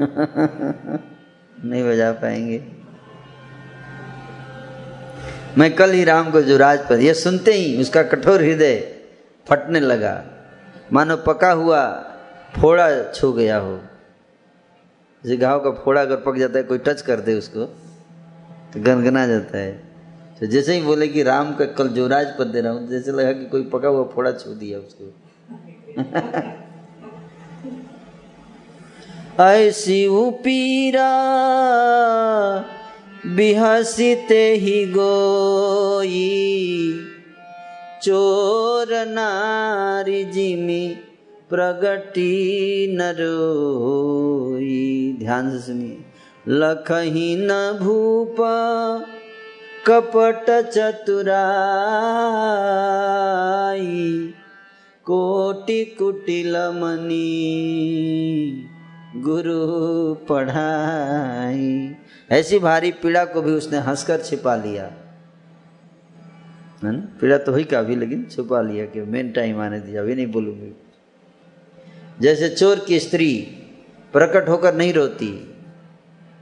*laughs* नहीं बजा पाएँगे। मैं कल ही राम को जुराज पर यह सुनते ही उसका कठोर हृदय फटने लगा। मानो पका हुआ फोड़ा छू गया हो। जैसे घाव का फोड़ा अगर पक जाता है, कोई टच कर दे उसको तो गनगना जाता है। तो जैसे ही बोले कि राम का कल जोराज पर दे रहा हूँ, जैसे लगा कि कोई पका हुआ फोड़ा छू दिया उसको। *laughs* ऐसी उपीरा बिहसिते ही गोई, चोर नारी जिमी प्रगटी नरोई ध्यान से सुनिए। लखही न भूप, कपट चतुराई। कोटि कुटिल मनी गुरु पढ़ाई। ऐसी भारी पीड़ा को भी उसने हंसकर छिपा लिया। है ना? पीड़ा तो हुई काफ़ी लेकिन छुपा लिया कि मेन टाइम आने दिया। अभी नहीं बोलूँगी। जैसे चोर की स्त्री प्रकट होकर नहीं रोती,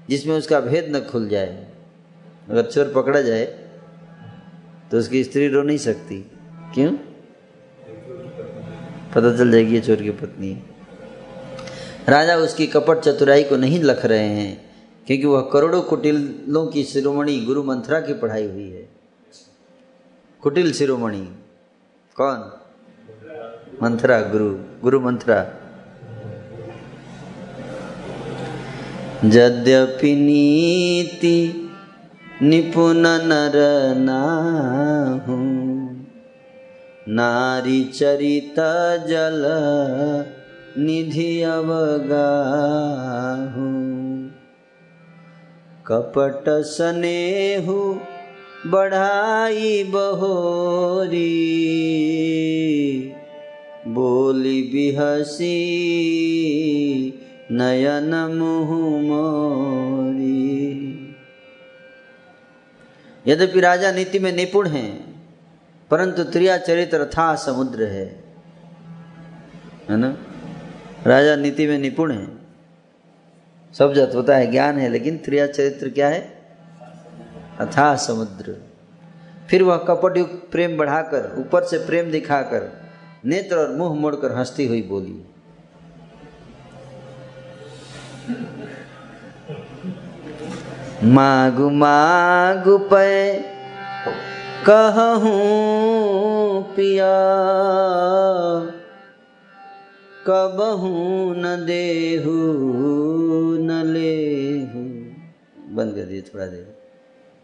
जिसमें उसका भेद न खुल जाए। अगर चोर पकड़ा जाए तो उसकी स्त्री रो नहीं सकती। क्यों? पता चल जाएगी चोर की पत्नी। राजा उसकी कपट चतुराई को नहीं लख रहे हैं, क्योंकि वह करोड़ों कुटिलों की शिरोमणि गुरु मंथरा की पढ़ाई हुई है। कुटिल शिरोमणि, कौन? मंथरा गुरु गुरु मंत्रा यद्यपि नीति निपुण नर नारी चरित जल निधि अवगाहू। कपट स्नेहु बढ़ाई बहोरी, बोली बिहसी नयन मुँह मोरी यद्यपि राजा नीति में निपुण हैं, परंतु त्रिया चरित्र था समुद्र है। है ना? राजा नीति में निपुण है। सब जत होता है, ज्ञान है, लेकिन त्रिया चरित्र क्या है? अथा समुद्र। फिर वह कपट युक्त प्रेम बढ़ाकर, ऊपर से प्रेम दिखाकर, नेत्र और मुँह मोड़कर हंसती हुई बोली मागु मागु पे कहूँ पिया। कबहू न देहू, न लेहू। बंद कर दिए थोड़ा देर।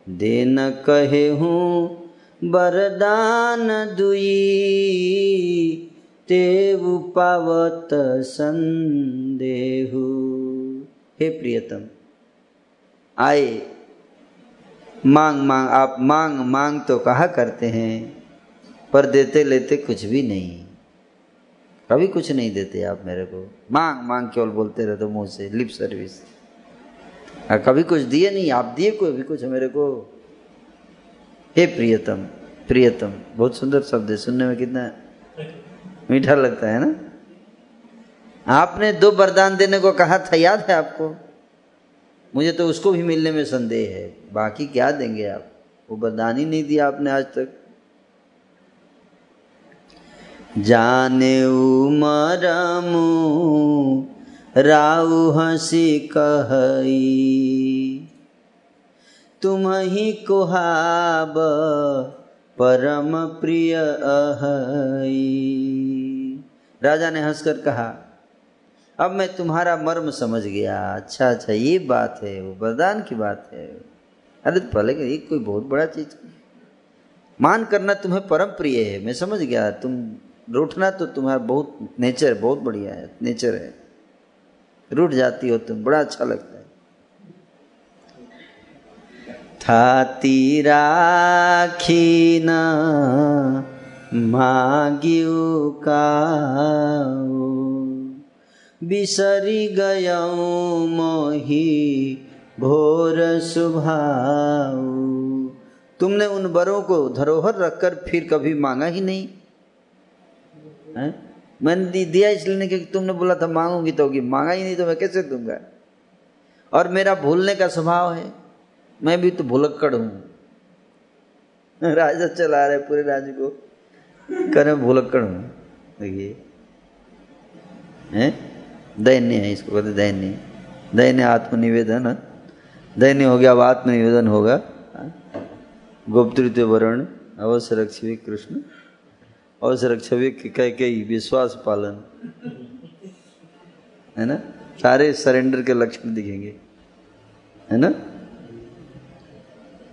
दे न कहे हूँ वरदान दुई। तेव पावत संदेहू। हे प्रियतम, आए। मांग मांग, आप मांग मांग तो कहा करते हैं, पर देते लेते कुछ भी नहीं। कभी कुछ नहीं देते आप मेरे को। मांग मांग केवल बोलते रहते मुँह से लिप सर्विस और कभी कुछ दिए नहीं, आप दिए कोई भी कुछ मेरे को। हे प्रियतम प्रियतम, बहुत सुंदर शब्द है, सुनने में कितना मीठा लगता है ना? आपने दो वरदान देने को कहा था, याद है आपको? मुझे तो उसको भी मिलने में संदेह है। बाकी क्या देंगे आप? वो वरदान ही नहीं दिया आपने आज तक। जाने राउ हसी कहई तुम ही कुहाब परम प्रिय अहई। राजा ने हंसकर कहा अब मैं तुम्हारा मर्म समझ गया। अच्छा अच्छा ये बात है, वो वरदान की बात है। अरे, पहले ये कोई बहुत बड़ा चीज़ मान करना तुम्हें परम प्रिय है, मैं समझ गया। तुम रूठना तो तुम्हारा बहुत, नेचर बहुत बढ़िया है, नेचर है। रूठ जाती हो तुम, बड़ा अच्छा लगता है। थाती राखी न मागियो का बिसरी गयऊ मोही भोर सुभाऊ तुमने उन बरों को धरोहर रखकर फिर कभी मांगा ही नहीं? है? मैंने दिया इसलिए क्योंकि तुमने बोला था मांगूँगी तो मांगा ही नहीं तो मैं कैसे दूँगा? और मेरा भूलने का स्वभाव है। मैं भी तो भुलक्कड़ हूँ। राजा चला रहे पूरे राज्य को। करे भुलक्कड़ हूँ। देखिए। हैं? दैन्य है, इसको कहते दैन्य। दैन्य आत्मनिवेदन, दैन्य हो गया, अब आत्मनिवेदन होगा। गुप्त वर्ण अवश्य रक्षी कृष्ण अवसर छवि कह कई विश्वास पालन। है ना? सारे सरेंडर के लक्षण दिखेंगे। है ना?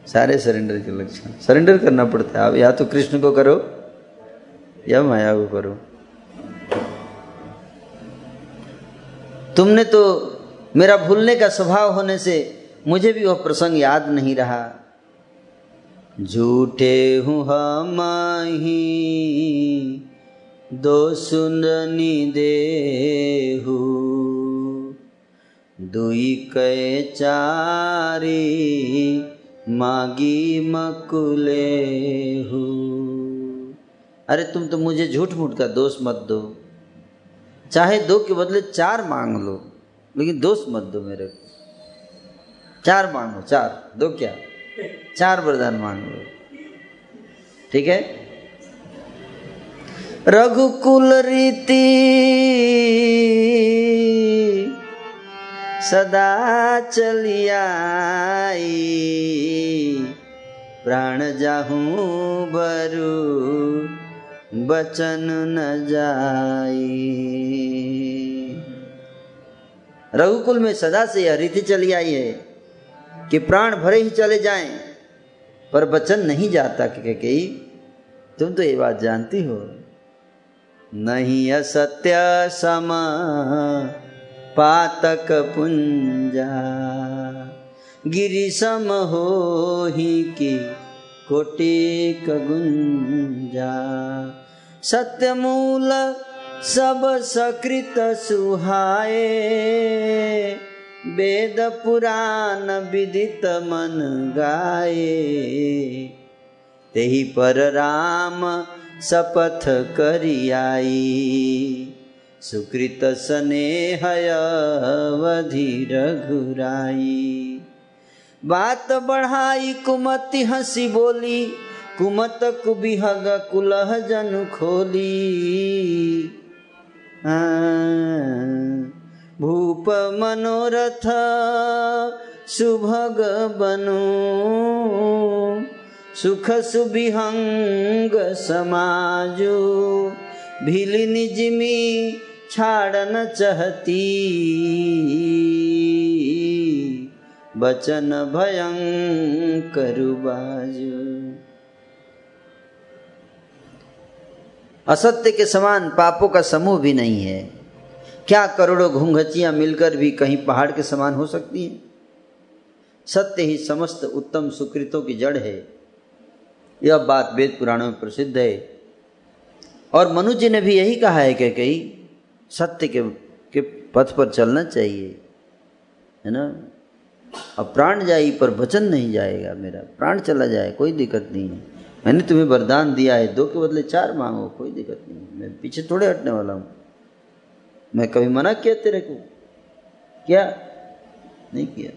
सारे सरेंडर के लक्षण। सरेंडर करना पड़ता है। आप या तो कृष्ण को करो, या माया को करो। तुमने तो मेरा भूलने का स्वभाव होने से मुझे भी वह प्रसंग याद नहीं रहा। झूठे हूँ हम दो सुननी देहू, दुई कै चारी, मागी मकुले हूँ अरे तुम तो मुझे झूठ मूठ का दोष मत दो। चाहे दो के बदले चार मांग लो, लेकिन दोष मत दो मेरे को। चार मांगो चार। दो क्या? चार वरदान मांग लो। ठीक है? रघुकुल रीति सदा चलियाई प्राण जाहूँ बरु बचन न जाई। रघुकुल में सदा से यह रीति चली आई है कि प्राण भरे ही चले जाएँ, पर बचन नहीं जाता कि कई तुम तो ये बात जानती हो। नहीं असत्य सम पातक पुंजा, गिरी सम हो ही की कोटि गुंजा सत्य मूल सब सकृत सुहाए। वेद पुराण विदित मन गाए। तेही पर राम शपथ करियाई। सुकृत स्नेहय रघुराई। बात बढ़ाई कुमति हंसी बोली कुमत कुबिहग कुलह जन खोली। भूप मनोरथ सुभग बनु। सुख सुबिहंग समाजो भीली निजमी छाड़न चहती। बचन भयंकर बाजू। असत्य के समान पापों का समूह भी नहीं है। क्या करोड़ों घूंघचियाँ मिलकर भी कहीं पहाड़ के समान हो सकती हैं? सत्य ही समस्त उत्तम सुकृतों की जड़ है। यह बात वेद पुराणों में प्रसिद्ध है। और मनु जी ने भी यही कहा है कि कहीं सत्य के के पथ पर चलना चाहिए। है ना? अब प्राण जाई पर वचन नहीं जाएगा मेरा। प्राण चला जाए, कोई दिक्कत नहीं है। मैंने तुम्हें वरदान दिया है, दो के बदले चार मांगो, कोई दिक्कत नहीं है। मैं पीछे थोड़े हटने वाला हूँ। मैं कभी मना किया तेरे को? क्या? नहीं किया।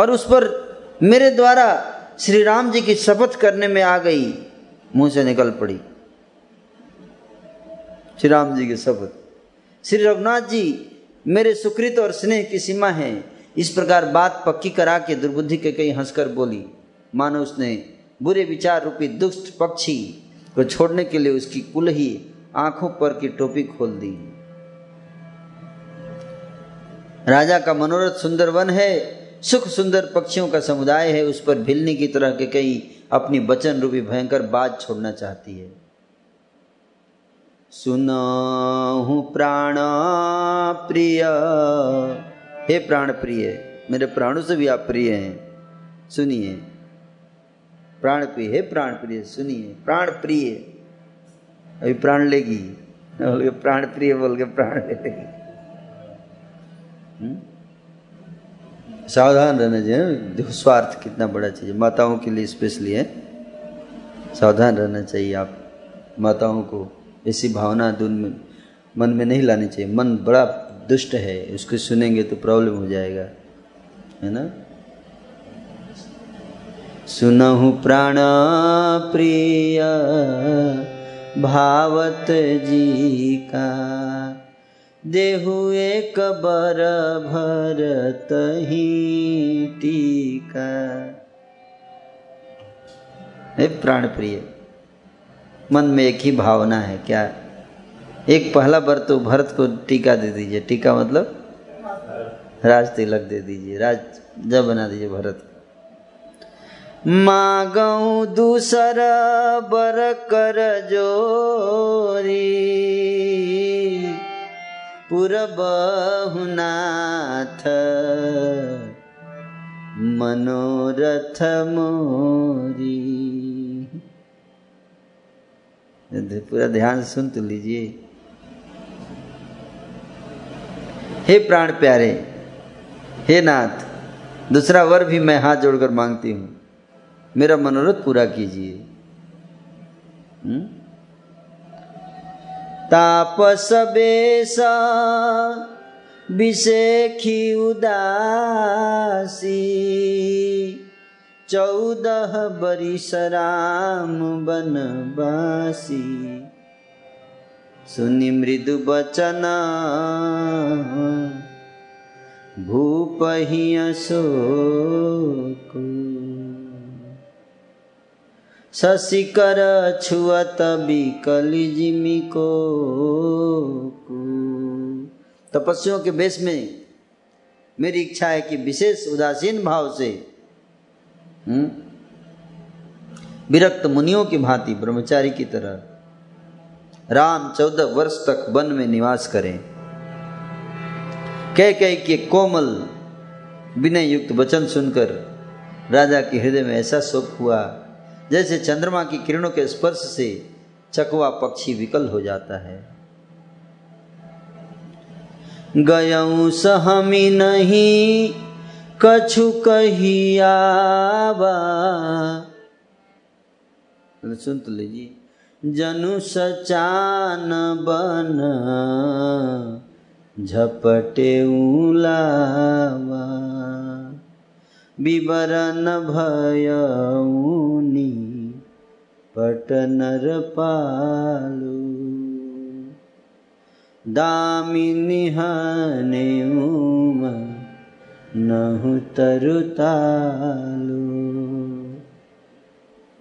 और उस पर मेरे द्वारा श्री राम जी की शपथ करने में आ गई। मुँह से निकल पड़ी। श्री राम जी की शपथ। श्री रघुनाथ जी मेरे सुकृत और स्नेह की सीमा है। इस प्रकार बात पक्की करा के दुर्बुद्धि के कई हंसकर बोली, मानो उसने बुरे विचार रूपी दुष्ट पक्षी को छोड़ने के लिए उसकी कुल ही आँखों पर की टोपी खोल दी। राजा का मनोरथ सुंदर वन है, सुख सुंदर पक्षियों का समुदाय है, उस पर भिलने की तरह के कई अपनी बचन रूपी भयंकर बात छोड़ना चाहती है। सुनो प्राण प्रिय हे प्राण प्रिय मेरे प्राणों से भी आप प्रिय हैं। सुनिए। प्राण प्रिय हे प्राण प्रिय सुनिए। प्राण प्रिय अभी प्राण लेगी। बोल के प्राण प्रिय बोल के प्राण ले लेगी। हम्म? सावधान रहना चाहिए। देखो, स्वार्थ कितना बड़ा चीज़ माताओं के लिए स्पेशली है। सावधान रहना चाहिए आप। माताओं को ऐसी भावना दुन में मन में नहीं लानी चाहिए। मन बड़ा दुष्ट है, उसको सुनेंगे तो प्रॉब्लम हो जाएगा, है ना? सुनहु प्राण प्रिय भावत जी का, देहु एक बर भरत ही टीका। प्राण प्रिय, मन में एक ही भावना है, क्या एक पहला बर तो भरत को टीका दे दीजिए। टीका मतलब? राज तिलक दे दीजिए। राज, जब बना दीजिए भरत। मागऊ दूसर बर कर जोरी। पुरबहुनाथ मनोरथ मोरी। पूरा ध्यान सुन तो लीजिए। हे प्राण प्यारे, हे नाथ, दूसरा वर भी मैं हाथ जोड़कर मांगती हूँ। मेरा मनोरथ पूरा कीजिए? तापस बेसा विषेखी उदासी, चौदह बरिस राम बनवासी सुनि मृदु बचन। भूपहि अशोक। शशिकर छुअत बिकली जिमी को तपस्वियों के बेस में मेरी इच्छा है कि विशेष उदासीन भाव से हम्म, विरक्त मुनियों की भांति ब्रह्मचारी की तरह राम चौदह वर्ष तक वन में निवास करें। कह कह के कोमल विनय युक्त वचन सुनकर राजा के हृदय में ऐसा सुख हुआ, जैसे चंद्रमा की किरणों के स्पर्श से चकवा पक्षी विकल हो जाता है। गयऊ सहमी नहीं, कछु कहियावा सुन तो लीजिए। जनु सचान बन, झपटे उलावा। विवरण भयऊनी पटनर पालू। दामिनी हने उमा नहु तालू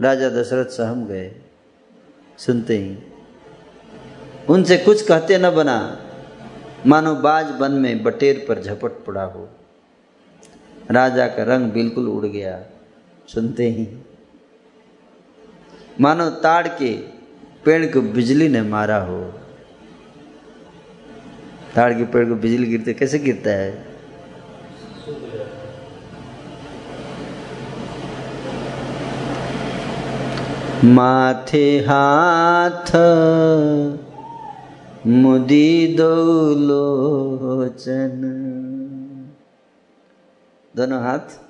राजा दशरथ सहम गए। सुनते ही। उनसे कुछ कहते न बना। मानो बाज बन में बटेर पर झपट पड़ा हो। राजा का रंग बिल्कुल उड़ गया। सुनते ही। मानो ताड़ के पेड़ को बिजली ने मारा हो। ताड़ के पेड़ को बिजली गिरते, कैसे गिरता है? माथे हाथ, मुदी दौलोचन। दोनों हाथ?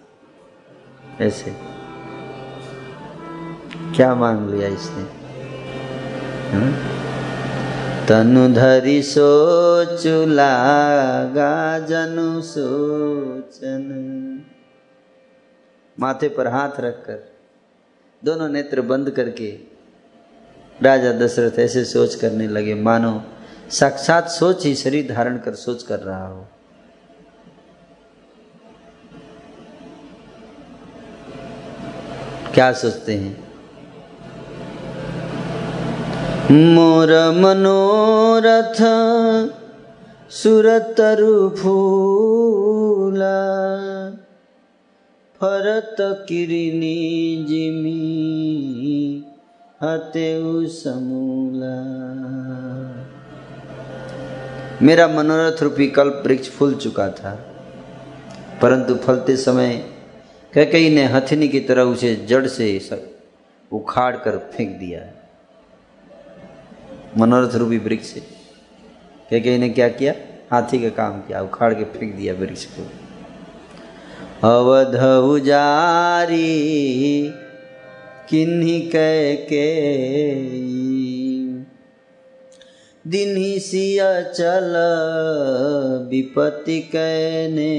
ऐसे। क्या मांग लिया इसने? हाँ? तनु धरी सोचुला जनु सोचन। माथे पर हाथ रखकर। दोनों नेत्र बंद करके राजा दशरथ ऐसे सोच करने लगे, मानो, साक्षात सोच ही शरीर धारण कर सोच कर रहा हो। क्या सोचते हैं? मोर मनोरथ सुरतरु फूला। फरत किरनी जिमी हतेउ समूला। मेरा मनोरथ रूपी कल्प वृक्ष फूल चुका था, परंतु फलते समय कैकई ने हथिनी की तरह उसे जड़ से उखाड़ कर फेंक दिया। मनोरथ रूपी वृक्ष से कैकई ने क्या किया? हाथी का काम किया, उखाड़ के फेंक दिया वृक्ष को। अवध उजारी किन्हीं कह के दिन ही सिया चल विपत्ति कहने।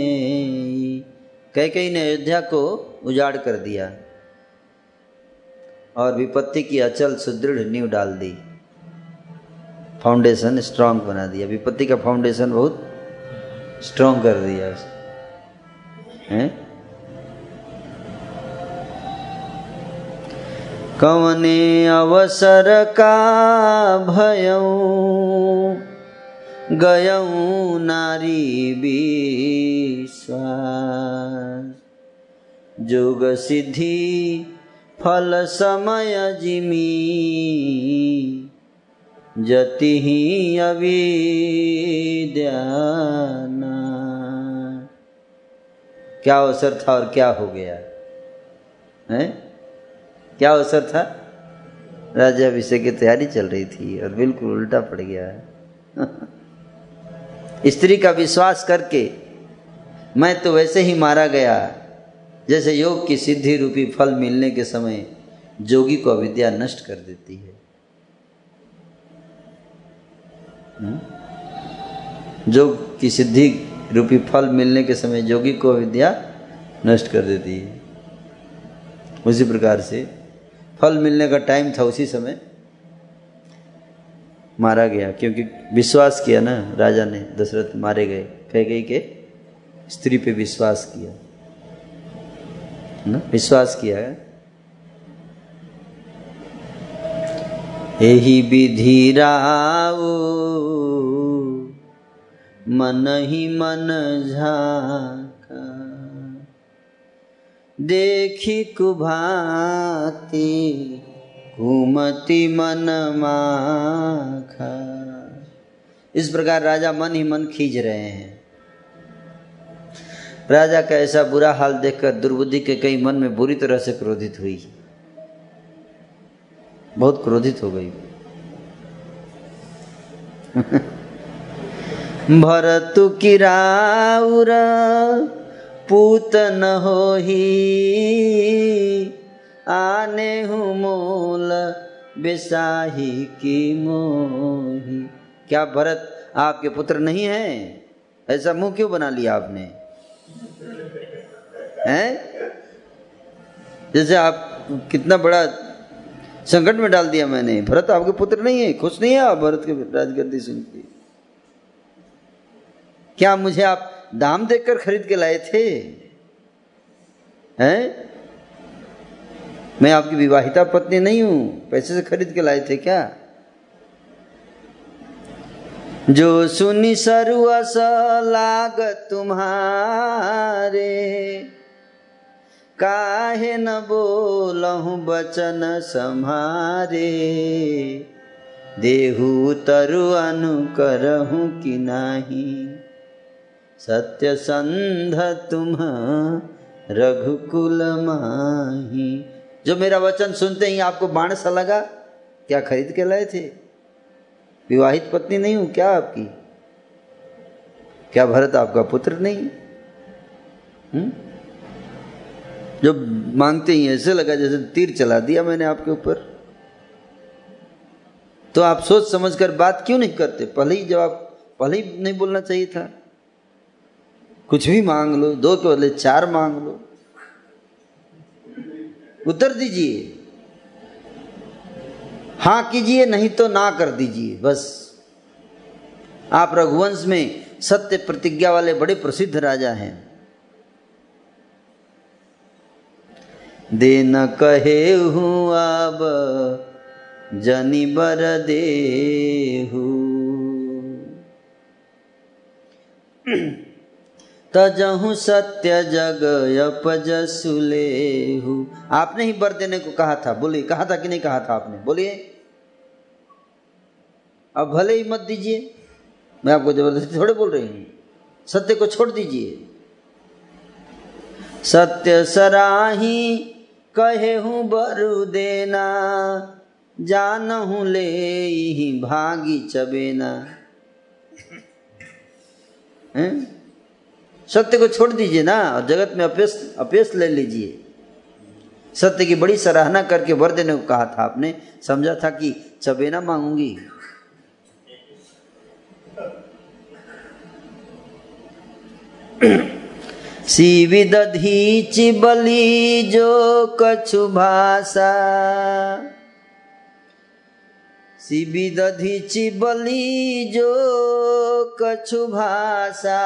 कह कई ने अयोध्या को उजाड़ कर दिया और विपत्ति की अचल सुदृढ़ नींव डाल दी। फाउंडेशन स्ट्रांग बना दिया। विपत्ति का फाउंडेशन बहुत स्ट्रांग कर दिया। उसे कवने अवसर का भयऊ गयऊ नारी विश्वास। जोग सिद्धि, फल समय जिमी। जति ही अविद्याना क्या अवसर था और क्या हो गया? है? क्या अवसर था? राजा अभिषेक की तैयारी चल रही थी और बिल्कुल उल्टा पड़ गया है। *laughs* स्त्री का विश्वास करके मैं तो वैसे ही मारा गया, जैसे योग की सिद्धि रूपी फल मिलने के समय जोगी को अविद्या नष्ट कर देती है। योग की सिद्धि रूपी फल मिलने के समय जोगी को अविद्या नष्ट कर देती है। उसी प्रकार से फल मिलने का टाइम था उसी समय मारा गया, क्योंकि विश्वास किया ना, राजा ने दशरथ मारे गए। कह गई के स्त्री पे विश्वास किया। ना, विश्वास किया। यही विधि राऊ मन ही मन झाका। देखी कुभाती, घूमती मन माखा। इस प्रकार राजा मन ही मन खींच रहे हैं। राजा का ऐसा बुरा हाल देखकर दुर्बुद्धि के कई मन में बुरी तरह से क्रोधित हुई। बहुत क्रोधित हो गई। भरतु किराउर पूत न हो ही आने हूँ मोल बेसाही की मोही। क्या भरत आपके पुत्र नहीं है? ऐसा मुँह क्यों बना लिया आपने? हैं? जैसे आप कितना बड़ा संकट में डाल दिया मैंने। भरत आपके पुत्र नहीं है? खुश नहीं है आप भरत के राजगद्दी सुन के? क्या मुझे आप दाम देकर खरीद के लाए थे? हैं? मैं आपकी विवाहिता पत्नी नहीं हूँ, पैसे से खरीद के लाए थे क्या? जो सुनी सरुअस लाग तुम्हारे, काहे न बोलहु बचन सम्हारे देहु तरु अनु अनुकरहु कि नाही? सत्य संध तुम रघुकुल माही। जो मेरा वचन सुनते ही आपको बाण सा लगा, क्या खरीद के लाए थे? विवाहित पत्नी नहीं हूँ क्या आपकी? क्या भरत आपका पुत्र नहीं? हुँ? जो मांगते ही ऐसे लगा जैसे तीर चला दिया मैंने आपके ऊपर। तो आप सोच समझकर बात क्यों नहीं करते? पहले ही जवाब, पहले ही नहीं बोलना चाहिए था। कुछ भी मांग लो, दो के बदले चार मांग लो। उत्तर दीजिए। हाँ कीजिए, नहीं तो ना कर दीजिए, बस। आप रघुवंश में सत्य प्रतिज्ञा वाले बड़े प्रसिद्ध राजा हैं। दे न कहे हूँ अब, जनी बर देहू। *clears throat* तजहु सत्य जग यपजसुलेहु आपने ही बर देने को कहा था, बोलिए, कहा था कि नहीं कहा था आपने? बोलिए। अब भले ही मत दीजिए। मैं आपको ज़बरदस्ती थोड़े बोल रही हूँ। सत्य को छोड़ दीजिए। सत्य सराही कहे हूँ बरु देना जान हूँ ले भागी चबेना। है? सत्य को छोड़ दीजिए ना, और जगत में अपेस अपेस ले लीजिए। सत्य की बड़ी सराहना करके वर देने को कहा था, आपने समझा था कि चबेना मांगूँगी। सी दधी चिबली जो कछु भाषा। सी दधी चिबली जो कछु भाषा।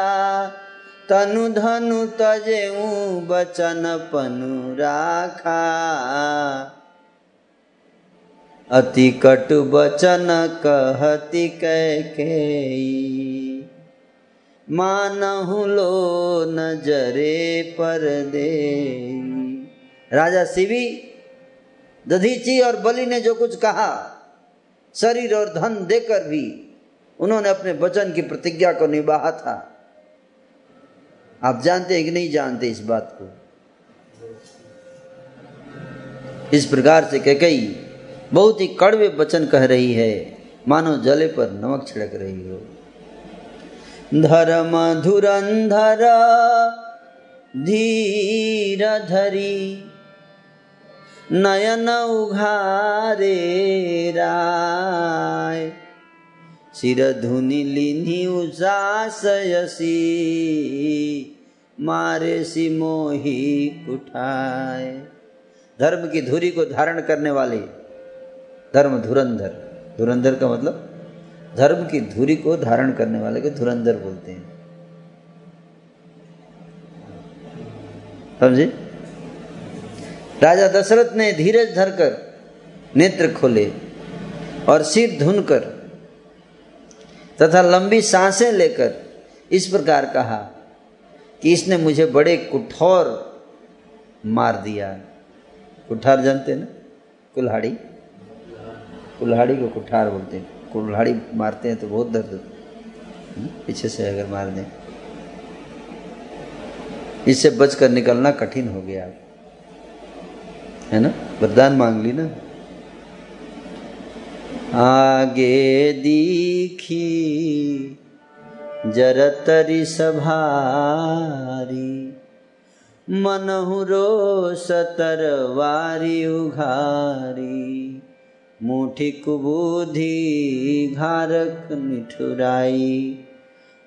तनु धनु तजेऊ बचन पनु राखा। अति कटु बचन कहति कैके मानहु लो नजरे पर दे राजा शिवी, दधीची और बलि ने जो कुछ कहा, शरीर और धन देकर भी उन्होंने अपने वचन की प्रतिज्ञा को निभाया था। आप जानते हैं कि नहीं जानते इस बात को? इस प्रकार से कह कही बहुत ही कड़वे वचन कह रही है, मानो जले पर नमक छिड़क रही हो। धर्म धुरंधर धीर धरी नयन उघारे राय। सिर धुनि लिनि उजासयसी मारे सी मोही उठाए धर्म की धुरी को धारण करने वाले धर्म धुरंधर। धुरंधर का मतलब धर्म की धुरी को धारण करने वाले को धुरंधर बोलते हैं। समझे? राजा दशरथ ने धीरज धरकर नेत्र खोले और सिर धुनकर तथा लंबी साँसें लेकर इस प्रकार कहा कि इसने मुझे बड़े कुठौर मार दिया। कुठार जानते ना? कुल्हाड़ी। कुल्हाड़ी को कुठार बोलते हैं। कुल्हाड़ी मारते हैं तो बहुत दर्द हम्म, पीछे से अगर मार दें। इससे बचकर निकलना कठिन हो गया। है ना? वरदान मांग ली ना? आगे दीखी जरतरी सभारी, मनहु रोष तरवारी उघारी, मुठी कुबुधि घारक निठुराई,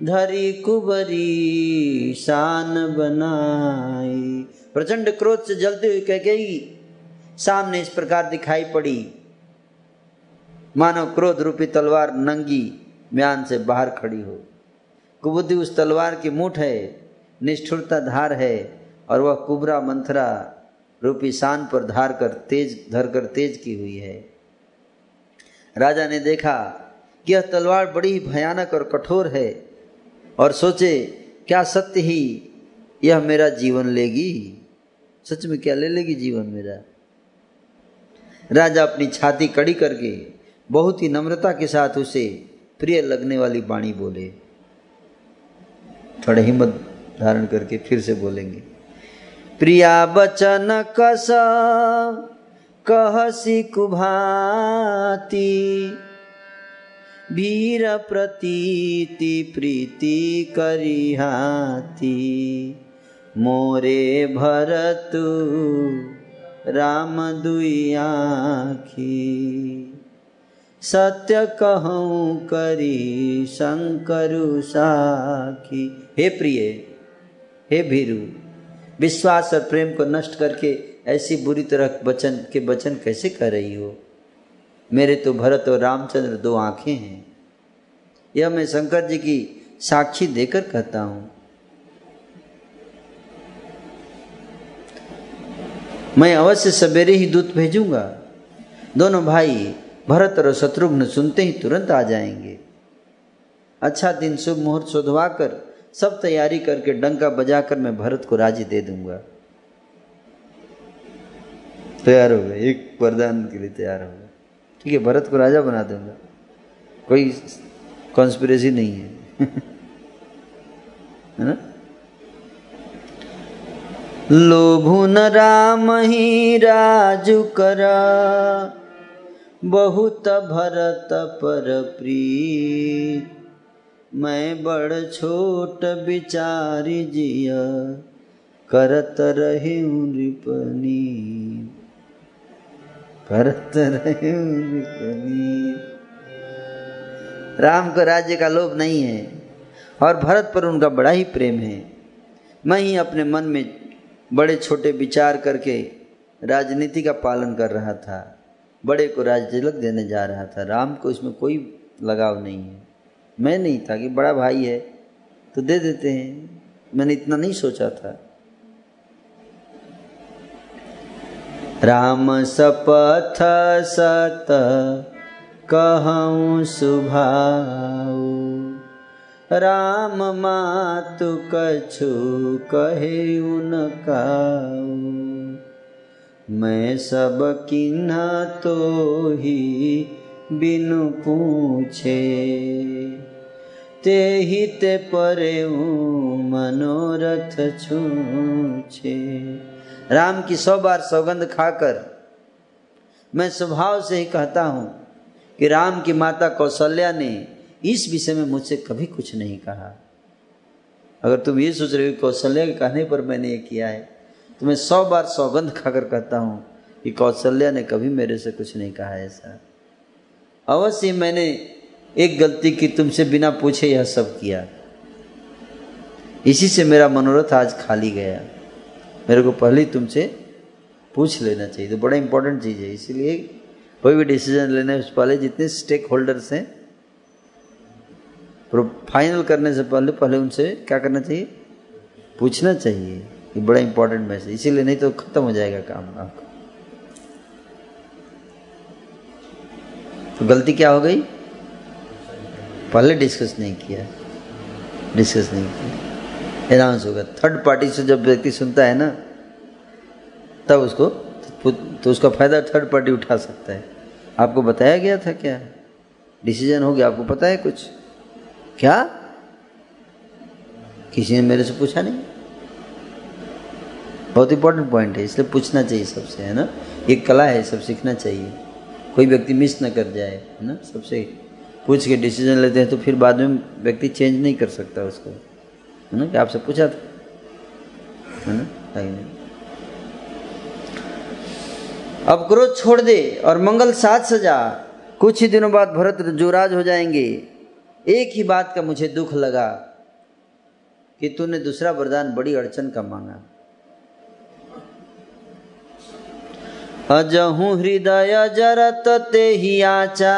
धरी कुबरी शान बनाई। प्रचंड क्रोध से जलते हुई कह गई, सामने इस प्रकार दिखाई पड़ी। मानो क्रोध रूपी तलवार नंगी म्यान से बाहर खड़ी हो। कुबुद्धि उस तलवार की मुठ है, निष्ठुरता धार है, और वह कुबरा मंथरा रूपी शान पर धार कर तेज, धर कर तेज की हुई है। राजा ने देखा कि यह तलवार बड़ी भयानक और कठोर है, और सोचे, क्या सत्य ही यह मेरा जीवन लेगी? सच में क्या ले लेगी जीवन मेरा? राजा अपनी छाती कड़ी करके बहुत ही नम्रता के साथ उसे प्रिय लगने वाली बाणी बोले। थोड़ा हिम्मत धारण करके फिर से बोलेंगे। प्रिया बचन कस कहसी कुभाती वीर प्रतीति प्रीति करिहाती मोरे भरतु राम दुई सत्य कहूँ करी शंकरु साखी। हे प्रिय, हे भीरु, विश्वास और प्रेम को नष्ट करके ऐसी बुरी तरह वचन, के वचन कैसे कर रही हो? मेरे तो भरत और रामचंद्र दो आँखें हैं। यह मैं शंकर जी की साक्षी देकर कहता हूँ। मैं अवश्य सवेरे ही दूत भेजूँगा। दोनों भाई भरत और शत्रुघ्न सुनते ही तुरंत आ जाएँगे। अच्छा दिन, शुभ मुहूर्त शोधवा कर सब तैयारी करके डंका बजाकर मैं भरत को राज़ी दे दूँगा। तैयार हो गए, एक वरदान के लिए तैयार हो गए। ठीक है, भरत को राजा बना दूँगा। कोई कॉन्स्पिरेसी नहीं है। *laughs* ना? लोभुन राम ही राजु करा। बहुत भरत पर प्रीत। मैं बड़ छोट विचारी जिया, करत रही रिपनी करत रही रिपनी राम को राज्य का लोभ नहीं है, और भरत पर उनका बड़ा ही प्रेम है। मैं ही अपने मन में बड़े छोटे विचार करके राजनीति का पालन कर रहा था। बड़े को राज तिलक देने जा रहा था। राम को इसमें कोई लगाव नहीं है। मैं नहीं था कि बड़ा भाई है तो दे देते हैं। मैंने इतना नहीं सोचा था। राम सपथ सत कहूँ सुभाऊ। राम मातु कछु कहे उनका मैं सब किन्ह तो ही बिनु पूछे। ते ही ते परे मनोरथ छूछे। राम की सौ बार सौगंध खाकर मैं स्वभाव से ही कहता हूँ कि राम की माता कौशल्या ने इस विषय में मुझसे कभी कुछ नहीं कहा। अगर तुम ये सोच रहे हो कौशल्या के कहने पर मैंने ये किया है तो मैं सौ बार सौगंध खाकर कहता हूँ कि कौशल्या ने कभी मेरे से कुछ नहीं कहा ऐसा। अवश्य मैंने एक गलती की, तुमसे बिना पूछे यह सब किया। इसी से मेरा मनोरथ आज खाली गया। मेरे को पहले तुमसे पूछ लेना चाहिए। तो बड़ा इंपॉर्टेंट चीज़ है। इसीलिए कोई भी डिसीज़न लेने से पहले जितने स्टेक होल्डर्स हैं फाइनल करने से पहले पहले उनसे क्या करना चाहिए? पूछना चाहिए। ये बड़ा इंपॉर्टेंट मैसेज इसीलिए नहीं तो खत्म हो जाएगा काम आपका। तो गलती क्या हो गई? पहले डिस्कस नहीं किया। डिस्कस नहीं किया। अनाउंस होगा थर्ड पार्टी से जब व्यक्ति सुनता है ना, तब उसको तो उसका फ़ायदा थर्ड पार्टी उठा सकता है। आपको बताया गया था क्या? डिसीज़न हो गया। आपको पता है कुछ? क्या? किसी ने मेरे से पूछा नहीं? बहुत इंपॉर्टेंट पॉइंट है, इसलिए पूछना चाहिए सबसे, है ना? एक कला है, सब सीखना चाहिए। कोई व्यक्ति मिस ना कर जाए, है ना? सबसे पूछ के डिसीज़न लेते हैं तो फिर बाद में व्यक्ति चेंज नहीं कर सकता उसको, है ना? कि आपसे पूछा था? है ना? अब क्रोध छोड़ दे और मंगल साथ सजा। कुछ ही दिनों बाद भरत जुराज हो जाएँगे। एक ही बात का मुझे दुख लगा कि तूने दूसरा वरदान बड़ी अड़चन का मांगा। अजहू हृदय जरत ते ही आचा।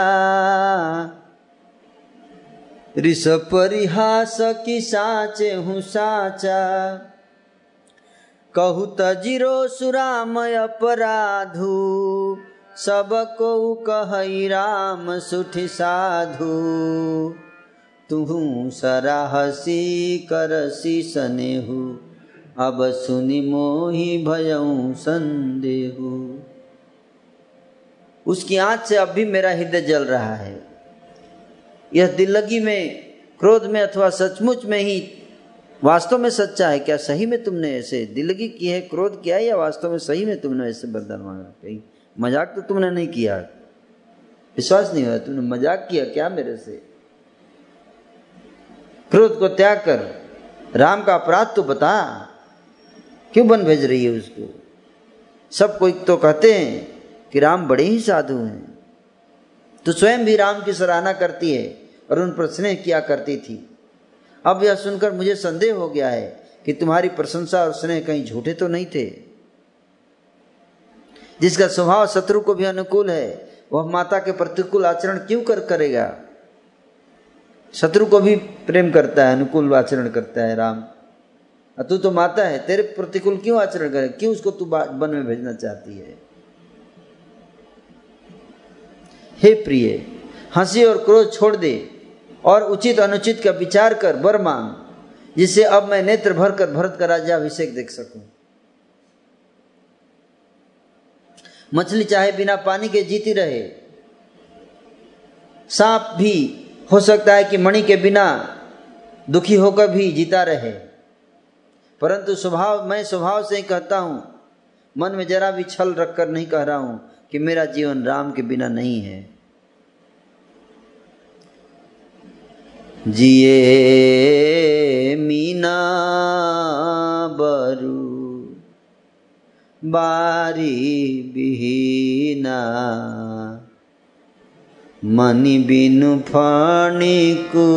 ऋष परिहास की साचे हूँ साचा। कहु तजिरो सुरामय अपराधु, सबको कही राम सुठि साधु। तुहू सराहसी करसी सनेहु, अब सुनि मोहि भयऊ संदेहु। उसकी आँच से अब भी मेरा हृदय जल रहा है। यह दिल्लगी में, क्रोध में अथवा सचमुच में ही वास्तव में सच्चा है। क्या सही में तुमने ऐसे दिलगी की है, क्रोध किया है या वास्तव में सही में तुमने ऐसे बरदान मांगा? कहीं मज़ाक तो तुमने नहीं किया। विश्वास नहीं हुआ, तुमने मज़ाक किया क्या मेरे से? क्रोध को त्याग कर, राम का अपराध तो बता। क्यों बन भेज रही है उसको? सब कोई तो कहते हैं कि राम बड़े ही साधु हैं। तो स्वयं भी राम की सराहना करती है और उन पर स्नेह किया करती थी। अब यह सुनकर मुझे संदेह हो गया है कि तुम्हारी प्रशंसा और स्नेह कहीं झूठे तो नहीं थे। जिसका स्वभाव शत्रु को भी अनुकूल है, वह माता के प्रतिकूल आचरण क्यों कर करेगा? शत्रु को भी प्रेम करता है, अनुकूल आचरण करता है राम। तू तो माता है, तेरे प्रतिकूल क्यों आचरण करे? क्यों उसको तू वन में भेजना चाहती है? हे प्रिय, हँसी और क्रोध छोड़ दे और उचित अनुचित का विचार कर वर मांग, जिससे अब मैं नेत्र भर कर भरत का राज्याभिषेक देख सकूँ। मछली चाहे बिना पानी के जीती रहे, सांप भी हो सकता है कि मणि के बिना दुखी होकर भी जीता रहे। परंतु स्वभाव, मैं स्वभाव से ही कहता हूँ, मन में जरा भी छल रखकर नहीं कह रहा हूँ। कि मेरा जीवन राम के बिना नहीं है। जिए मीना बरु, बारी बिहीना, मनि बिनु फणिकु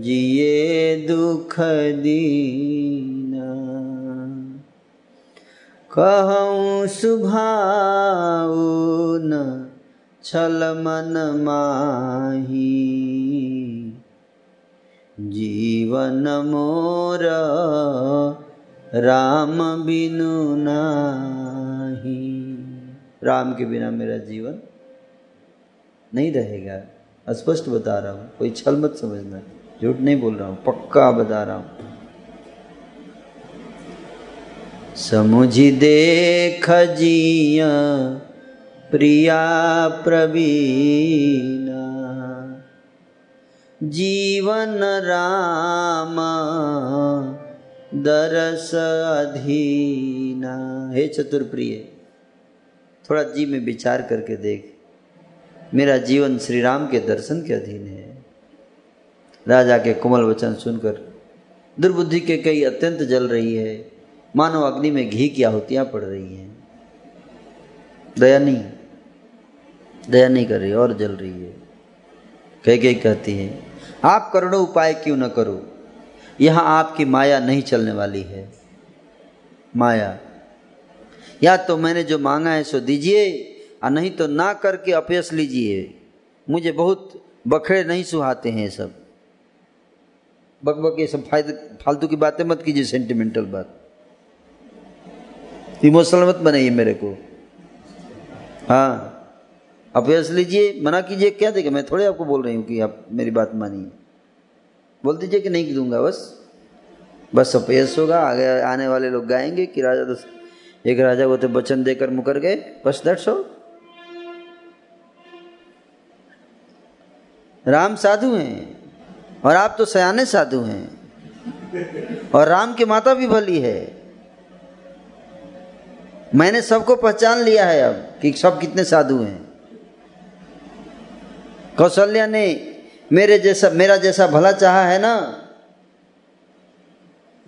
जिए दुख दीना कहूँ सुभाऊ न छल मन माही। जीवन मोर राम बिनु नाही। राम के बिना मेरा जीवन नहीं रहेगा। स्पष्ट बता रहा हूँ, कोई छल मत समझना। झूठ नहीं बोल रहा हूँ, पक्का बता रहा हूँ। समुझी देख जिया प्रिया प्रवीणा। जीवन राम दरस अधीना। हे चतुर्प्रिय, थोड़ा जी में विचार करके देख। मेरा जीवन श्री राम के दर्शन के अधीन है। राजा के कोमल वचन सुनकर दुर्बुद्धि के कई अत्यंत जल रही है। मानो अग्नि में घी की आहुतियाँ पड़ रही हैं। दया नहीं। दया नहीं कर रही, और जल रही है। कह के कहती है, आप करोड़ों उपाय क्यों न करो? यहाँ आपकी माया नहीं चलने वाली है। माया, या तो मैंने जो मांगा है सो दीजिए, और नहीं तो ना करके अपयस लीजिए। मुझे बहुत बखड़े नहीं सुहाते हैं सब। बक बक ये सब फ़ायदे फालतू की बातें मत कीजिए सेंटिमेंटल बात। इमोशनल मत बनाइए मेरे को। हाँ। आप अपयस लीजिए, मना कीजिए, क्या देगा मैं थोड़े आपको बोल रही हूँ कि आप मेरी बात मानिए। बोल दीजिए कि नहीं दूँगा, बस। बस अपयस होगा, आगे आने वाले लोग गाएँगे कि राजा दस, एक राजा को तो वचन देकर मुकर गए, बस दैट्स ऑल राम साधु हैं, और आप तो सयाने साधु हैं, और राम की माता भी भली है। मैंने सबको पहचान लिया है अब कि सब कितने साधु हैं। कौशल्या ने मेरे जैसा, मेरा जैसा भला चाहा है ना?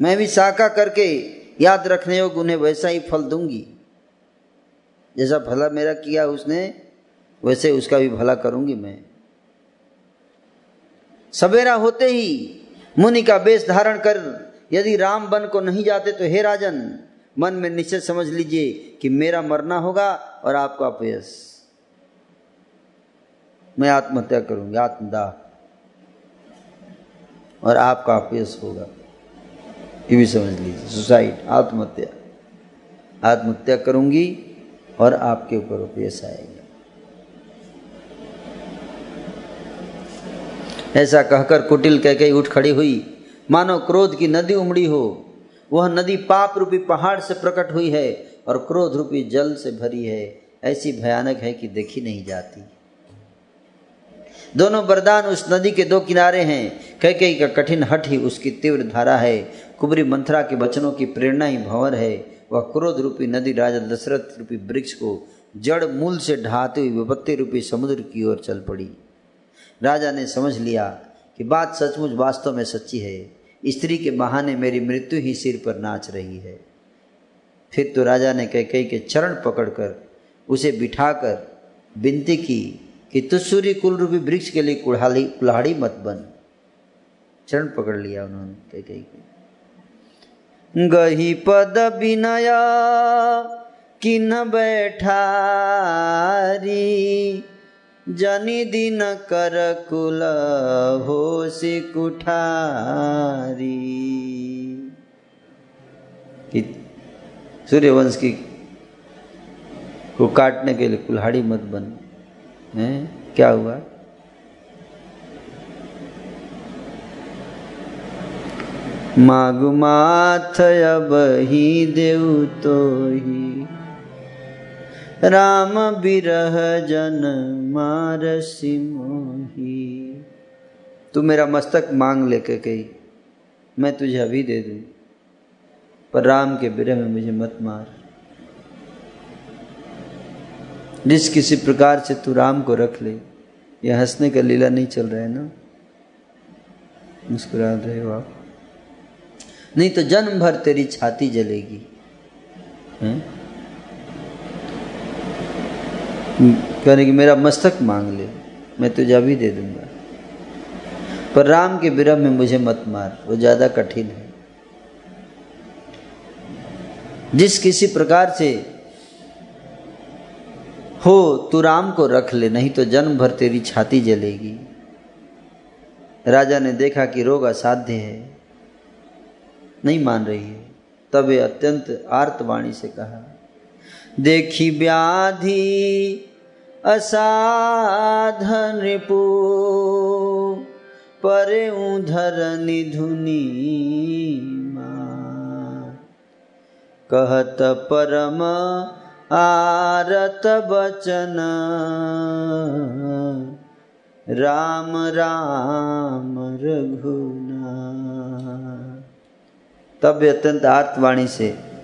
मैं भी साका करके याद रखने योग उन्हें वैसा ही फल दूँगी। जैसा भला मेरा किया उसने, वैसे उसका भी भला करूँगी मैं। सवेरा होते ही मुनि का बेस धारण कर यदि राम बन को नहीं जाते तो हे राजन मन में निश्चय समझ लीजिए कि मेरा मरना होगा और आपका अपयस। मैं आत्महत्या करूँगी, आत्मदाह। और आपका अपयस होगा। ये भी समझ लीजिए। सुसाइड आत्महत्या। आत्महत्या करूँगी और आपके ऊपर उपयस आएगा। ऐसा कहकर कुटिल कह के उठ खड़ी हुई। मानो क्रोध की नदी उमड़ी हो। वह नदी पाप रूपी पहाड़ से प्रकट हुई है और क्रोध रूपी जल से भरी है। ऐसी भयानक है कि देखी नहीं जाती। दोनों वरदान उस नदी के दो किनारे हैं। कई का कठिन हट ही उसकी तीव्र धारा है। कुबरी मंथरा के वचनों की प्रेरणा ही भंवर है। वह क्रोध रूपी नदी राजा दशरथ रूपी वृक्ष को जड़ मूल से ढहाते हुई विपत्ति रूपी समुद्र की ओर चल पड़ी। राजा ने समझ लिया कि बात सचमुच वास्तव में सच्ची है। स्त्री के बहाने मेरी मृत्यु ही सिर पर नाच रही है। फिर तो राजा ने कई कई के चरण पकड़कर उसे बिठाकर विनती की कि तुसूरी कुल रूपी वृक्ष के लिए कुल्हाड़ी कुल्हाड़ी मत बन। चरण पकड़ लिया उन्होंने कई कई के। गही पद विनया किन बैठारी जनि दिन कर कुल हो कुठारी सूर्यवंश की को काटने के लिए कुल्हाड़ी मत बन। है? क्या हुआ? मागु माथ अब ही देव तो ही। राम बिरह जन मार मोही। तू मेरा मस्तक मांग लेके कही मैं तुझे अभी दे दूँ, पर राम के बिरह में मुझे मत मार। जिस किसी प्रकार से तू राम को रख ले यह हंसने का लीला नहीं चल रहा है ना? मुस्कुरा रहे हो आप। नहीं तो जन्म भर तेरी छाती जलेगी। कहने की मेरा मस्तक मांग ले, मैं तुझे अभी दे दूँगा। पर राम के विरह में मुझे मत मार, वो ज़्यादा कठिन है। जिस किसी प्रकार से हो, तू राम को रख ले, नहीं तो जन्म भर तेरी छाती जलेगी। राजा ने देखा कि रोग असाध्य है, नहीं मान रही है। तब वे अत्यंत आर्तवाणी से कहा देखी व्याधि असाधन रिपु। परे उधर निधुनी कहत परम आरत बचन। राम राम रघुना तब अत्यंत आर्तवाणी से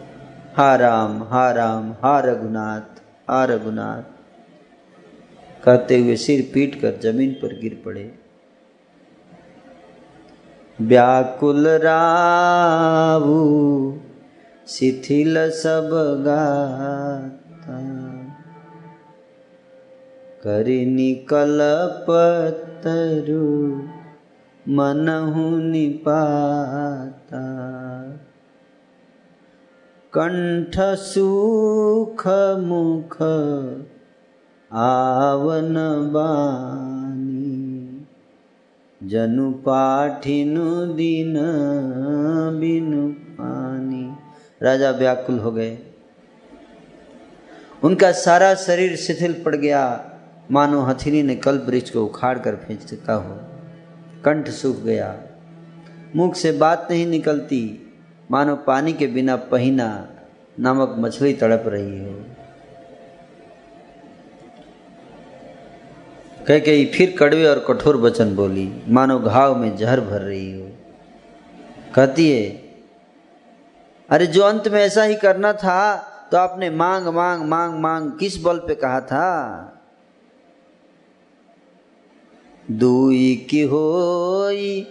हा राम हा राम हा रघुनाथ हा रघुनाथ कहते हुए सिर पीट कर ज़मीन पर गिर पड़े। व्याकुल रावू शिथिल सब गाता। करि निकल पतरु, मनहु निपाता। कंठ सुख मुख आवन बानी। जनु पाठिनु दिन बिनु पानी। राजा व्याकुल हो गए। उनका सारा शरीर शिथिल पड़ गया। मानो हथिनी ने कल वृक्ष को उखाड़ कर फेंक देता हो। कंठ सूख गया। मुख से बात नहीं निकलती। मानो पानी के बिना पहिना नामक मछली तड़प रही हो। कह कही फिर कड़वे और कठोर वचन बोली, मानो घाव में जहर भर रही हो। कहती है, अरे जो अंत में ऐसा ही करना था तो आपने मांग मांग मांग मांग किस बल पे कहा था? दुई की होई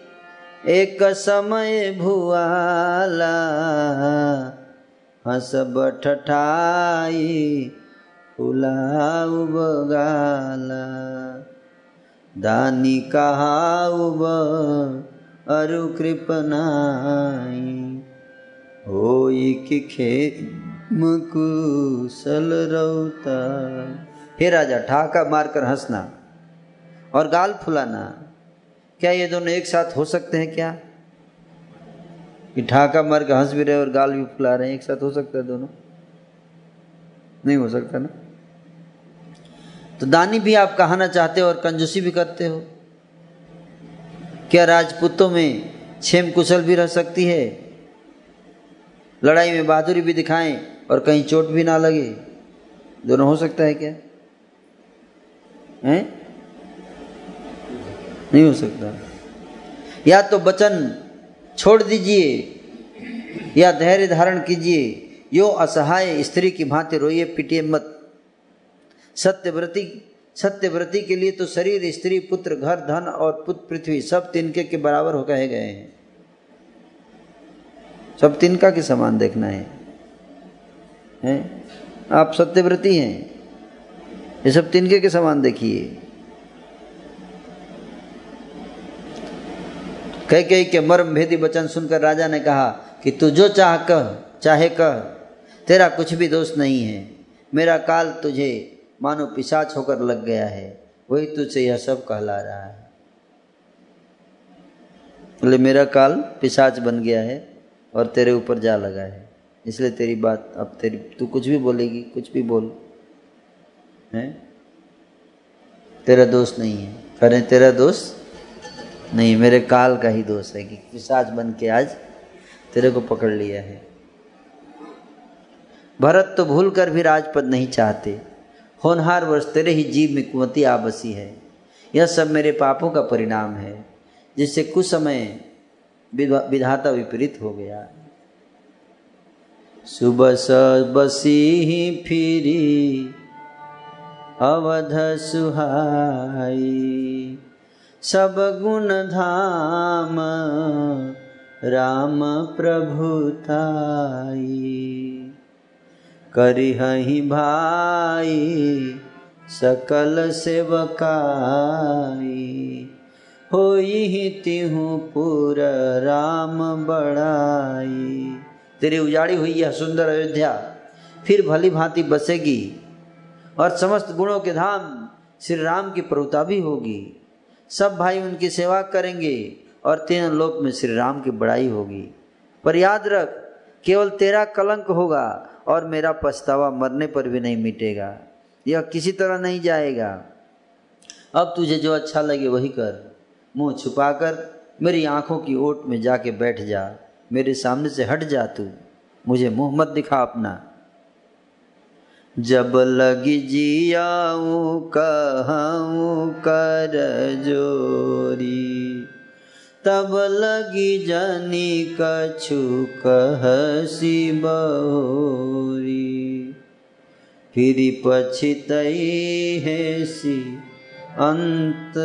एक समय भुआला, हंस बठठाई फुलाऊ बगाला दानी कहाउब अरु कृपनाई होई कि खेम कुशल रौता। हे राजा ठाका मारकर हंसना और गाल फुलाना। क्या ये दोनों एक साथ हो सकते हैं क्या? कि ठाका मार के हंस भी रहे और गाल भी फुला रहे हैं, एक साथ हो सकता है दोनों? नहीं हो सकता ना? तो दानी भी आप कहाना चाहते हो और कंजूसी भी करते हो। क्या राजपूतों में छेम कुशल भी रह सकती है? लड़ाई में बहादुरी भी दिखाएँ और कहीं चोट भी ना लगे। दोनों हो सकता है क्या? हैं? नहीं हो सकता। या तो वचन छोड़ दीजिए, या धैर्य धारण कीजिए। यो असहाय स्त्री की भांति रोइए, पिटिए मत। सत्यव्रती सत्यव्रती के लिए तो शरीर, स्त्री, पुत्र, घर, धन और पुत्र पृथ्वी सब तिनके के बराबर हो कहे गए हैं। सब तिनका के समान देखना है। हैं? आप सत्यव्रती हैं। ये सब तिनके के समान देखिए। कह कही के मर्म भेदी वचन सुनकर राजा ने कहा कि तू जो चाह कह, चाहे कह, तेरा कुछ भी दोष नहीं है। मेरा काल तुझे मानो पिशाच होकर लग गया है। वही तुझसे यह सब कहला रहा है। बोले, मेरा काल पिशाच बन गया है और तेरे ऊपर जा लगा है। इसलिए तेरी बात अब तेरी, तू कुछ भी बोलेगी, कुछ भी बोल। है? तेरा दोष नहीं है। करें तेरा दोष नहीं, मेरे काल का ही दोष है कि पिशाच बन के आज तेरे को पकड़ लिया है। भरत तो भूल कर भी राजपद नहीं चाहते। होनहार वर्ष तेरे ही जीव में कुंवती आ बसी है। यह सब मेरे पापों का परिणाम है, जिससे कुछ समय विधाता विपरीत हो गया। सुबह बसी ही फिरी, अवध सुहाई। सब गुण धाम। राम प्रभुताई करिहहि भाई, सकल सेवकाई। ही तिहु पुर राम बड़ाई। तेरी उजाड़ी हुई यह सुंदर अयोध्या, फिर भली भांति बसेगी और समस्त गुणों के धाम श्री राम की प्रभुता भी होगी। सब भाई उनकी सेवा करेंगे और तीन लोक में श्री राम की बड़ाई होगी। पर याद रख, केवल तेरा कलंक होगा और मेरा पछतावा मरने पर भी नहीं मिटेगा। यह किसी तरह नहीं जाएगा। अब तुझे जो अच्छा लगे वही कर। मुँह छुपाकर मेरी आँखों की ओट में जाके बैठ जा। मेरे सामने से हट जा तू। मुझे मुँह मत दिखा अपना। जब लगी जियाऊ कहूँ कर जोरी तब लगी जनी कछु कहसी बहोरी। फिर पछितई है सी अंत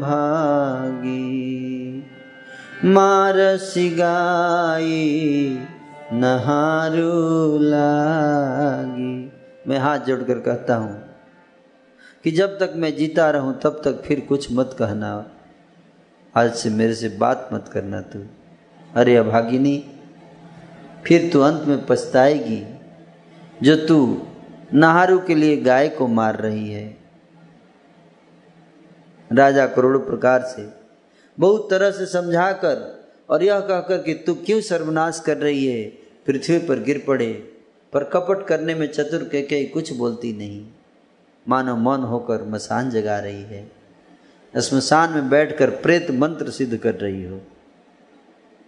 भागी। मारसी गाई नहारू लागी। मैं हाथ जोड़कर कहता हूँ कि जब तक मैं जीता रहूँ, तब तक फिर कुछ मत कहना। आज से मेरे से बात मत करना तू। अरे अभागिनी फिर तू अंत में पछताएगी जो तू नहारू के लिए गाय को मार रही है। राजा करोड़ प्रकार से बहुत तरह से समझाकर और यह कहकर कि तू क्यों सर्वनाश कर रही है, पृथ्वी पर गिर पड़े। पर कपट करने में चतुर के के कुछ बोलती नहीं। मानो मौन होकर मसान जगा रही है। स्मशान में बैठकर प्रेत मंत्र सिद्ध कर रही हो।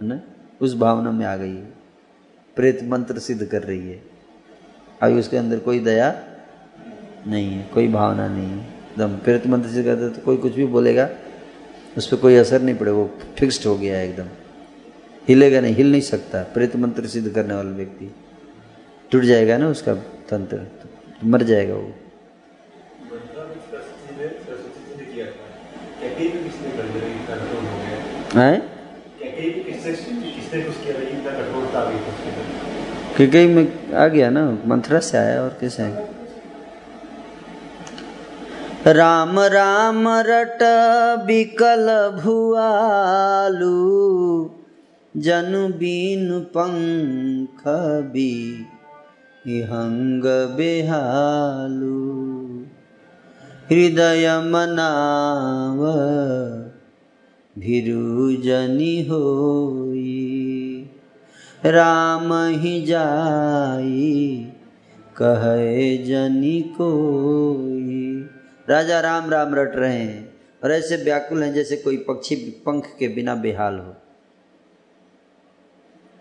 है ना? उस भावना में आ गई है। प्रेत मंत्र सिद्ध कर रही है। अभी उसके अंदर कोई दया नहीं है, कोई भावना नहीं है। एकदम प्रेत मंत्र सिद्ध करते तो कोई कुछ भी बोलेगा, उस पर कोई असर नहीं पड़ेगा, वो फिक्स्ड हो गया है एकदम। हिलेगा नहीं, हिल नहीं सकता। प्रेत मंत्र सिद्ध करने वाला व्यक्ति। टूट जाएगा ना उसका तंत्र? तो मर जाएगा वो। कई में आ गया ना, मंथरा से आया और कैसे आया राम राम, रट बिकल भुआलू, जनु बीन पंख बी हंग बेहालू। हृदय मनाव भिरुजनि होई राम ही जाई कहे जनि कोई राजा राम राम रट रहे हैं और ऐसे व्याकुल हैं जैसे कोई पक्षी पंख के बिना बेहाल हो।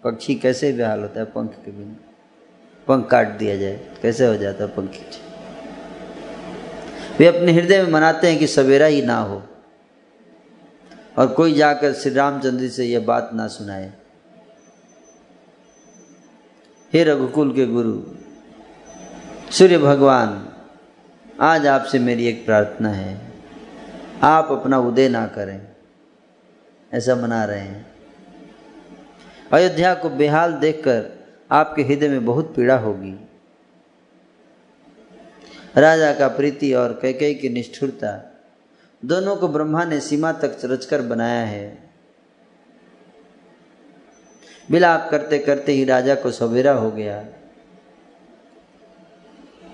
पक्षी कैसे बेहाल होता है पंख के बिना? पंख काट दिया जाए कैसे हो जाता पंखी वे अपने हृदय में मनाते हैं कि सवेरा ही ना हो। और कोई जाकर श्री रामचंद्र से यह बात ना सुनाए। हे रघुकुल के गुरु, सूर्य भगवान, आज आपसे मेरी एक प्रार्थना है। आप अपना उदय ना करें। ऐसा मना रहे हैं। अयोध्या को बेहाल देखकर आपके हृदय में बहुत पीड़ा होगी। राजा का प्रीति और कैकई की निष्ठुरता दोनों को ब्रह्मा ने सीमा तक रचकर बनाया है। विलाप करते करते ही राजा को सवेरा हो गया।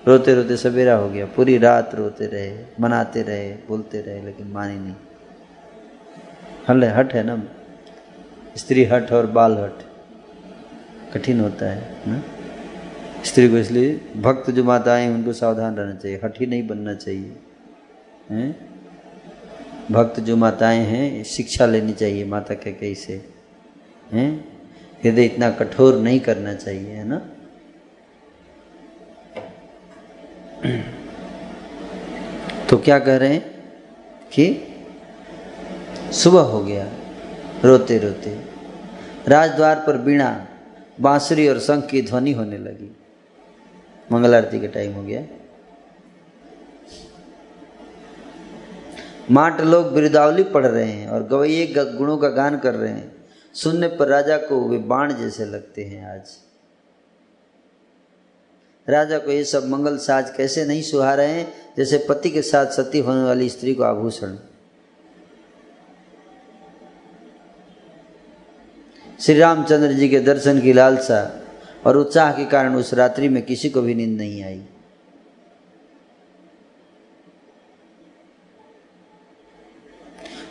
रोते रोते सवेरा हो गया। पूरी रात रोते रहे, मनाते रहे, बोलते रहे, लेकिन मानी नहीं। हल हट है ना? स्त्री हट और बाल हट। कठिन होता है, ना? स्त्री को इसलिए भक्त जो माताएँ उनको सावधान रहना चाहिए, हठी नहीं बनना चाहिए, हैं? भक्त जो माताएँ हैं, शिक्षा लेनी चाहिए माता के कई से, हैं? हृदय इतना कठोर नहीं करना चाहिए, है ना? तो क्या कह रहे हैं कि सुबह हो गया रोते रोते राजद्वार पर बीणा बांसुरी और शंख की ध्वनि होने लगी। मंगल आरती का टाइम हो गया। माट लोग बिरदावली पढ़ रहे हैं और गवैये गुणों का गान कर रहे हैं। सुनने पर राजा को वे बाण जैसे लगते हैं आज। राजा को ये सब मंगल साज कैसे नहीं सुहा रहे हैं, जैसे पति के साथ सती होने वाली स्त्री को आभूषण। श्री रामचंद्र जी के दर्शन की लालसा और उत्साह के कारण उस रात्रि में किसी को भी नींद नहीं आई।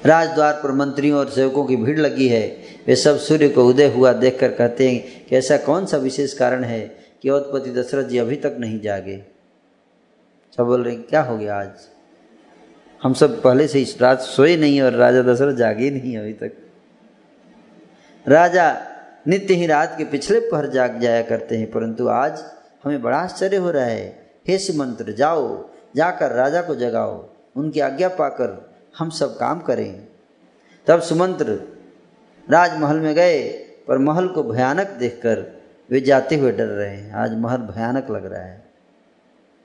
राजद्वार पर मंत्रियों और सेवकों की भीड़ लगी है। वे सब सूर्य को उदय हुआ देखकर कहते हैं कि ऐसा कौन सा विशेष कारण है कि औतपति दशरथ जी अभी तक नहीं जागे? सब बोल रहे क्या हो गया आज? हम सब पहले से ही रात सोए नहीं और राजा दशरथ जागे नहीं अभी तक। राजा नित्य ही रात के पिछले पहर जाग जाया करते हैं, परंतु आज हमें बड़ा आश्चर्य हो रहा है। हे सुमंत्र, जाओ, जाकर राजा को जगाओ, उनकी आज्ञा पाकर हम सब काम करें। तब सुमंत्र राजमहल में गए, पर महल को भयानक देखकर वे जाते हुए डर रहे हैं। आज महल भयानक लग रहा है।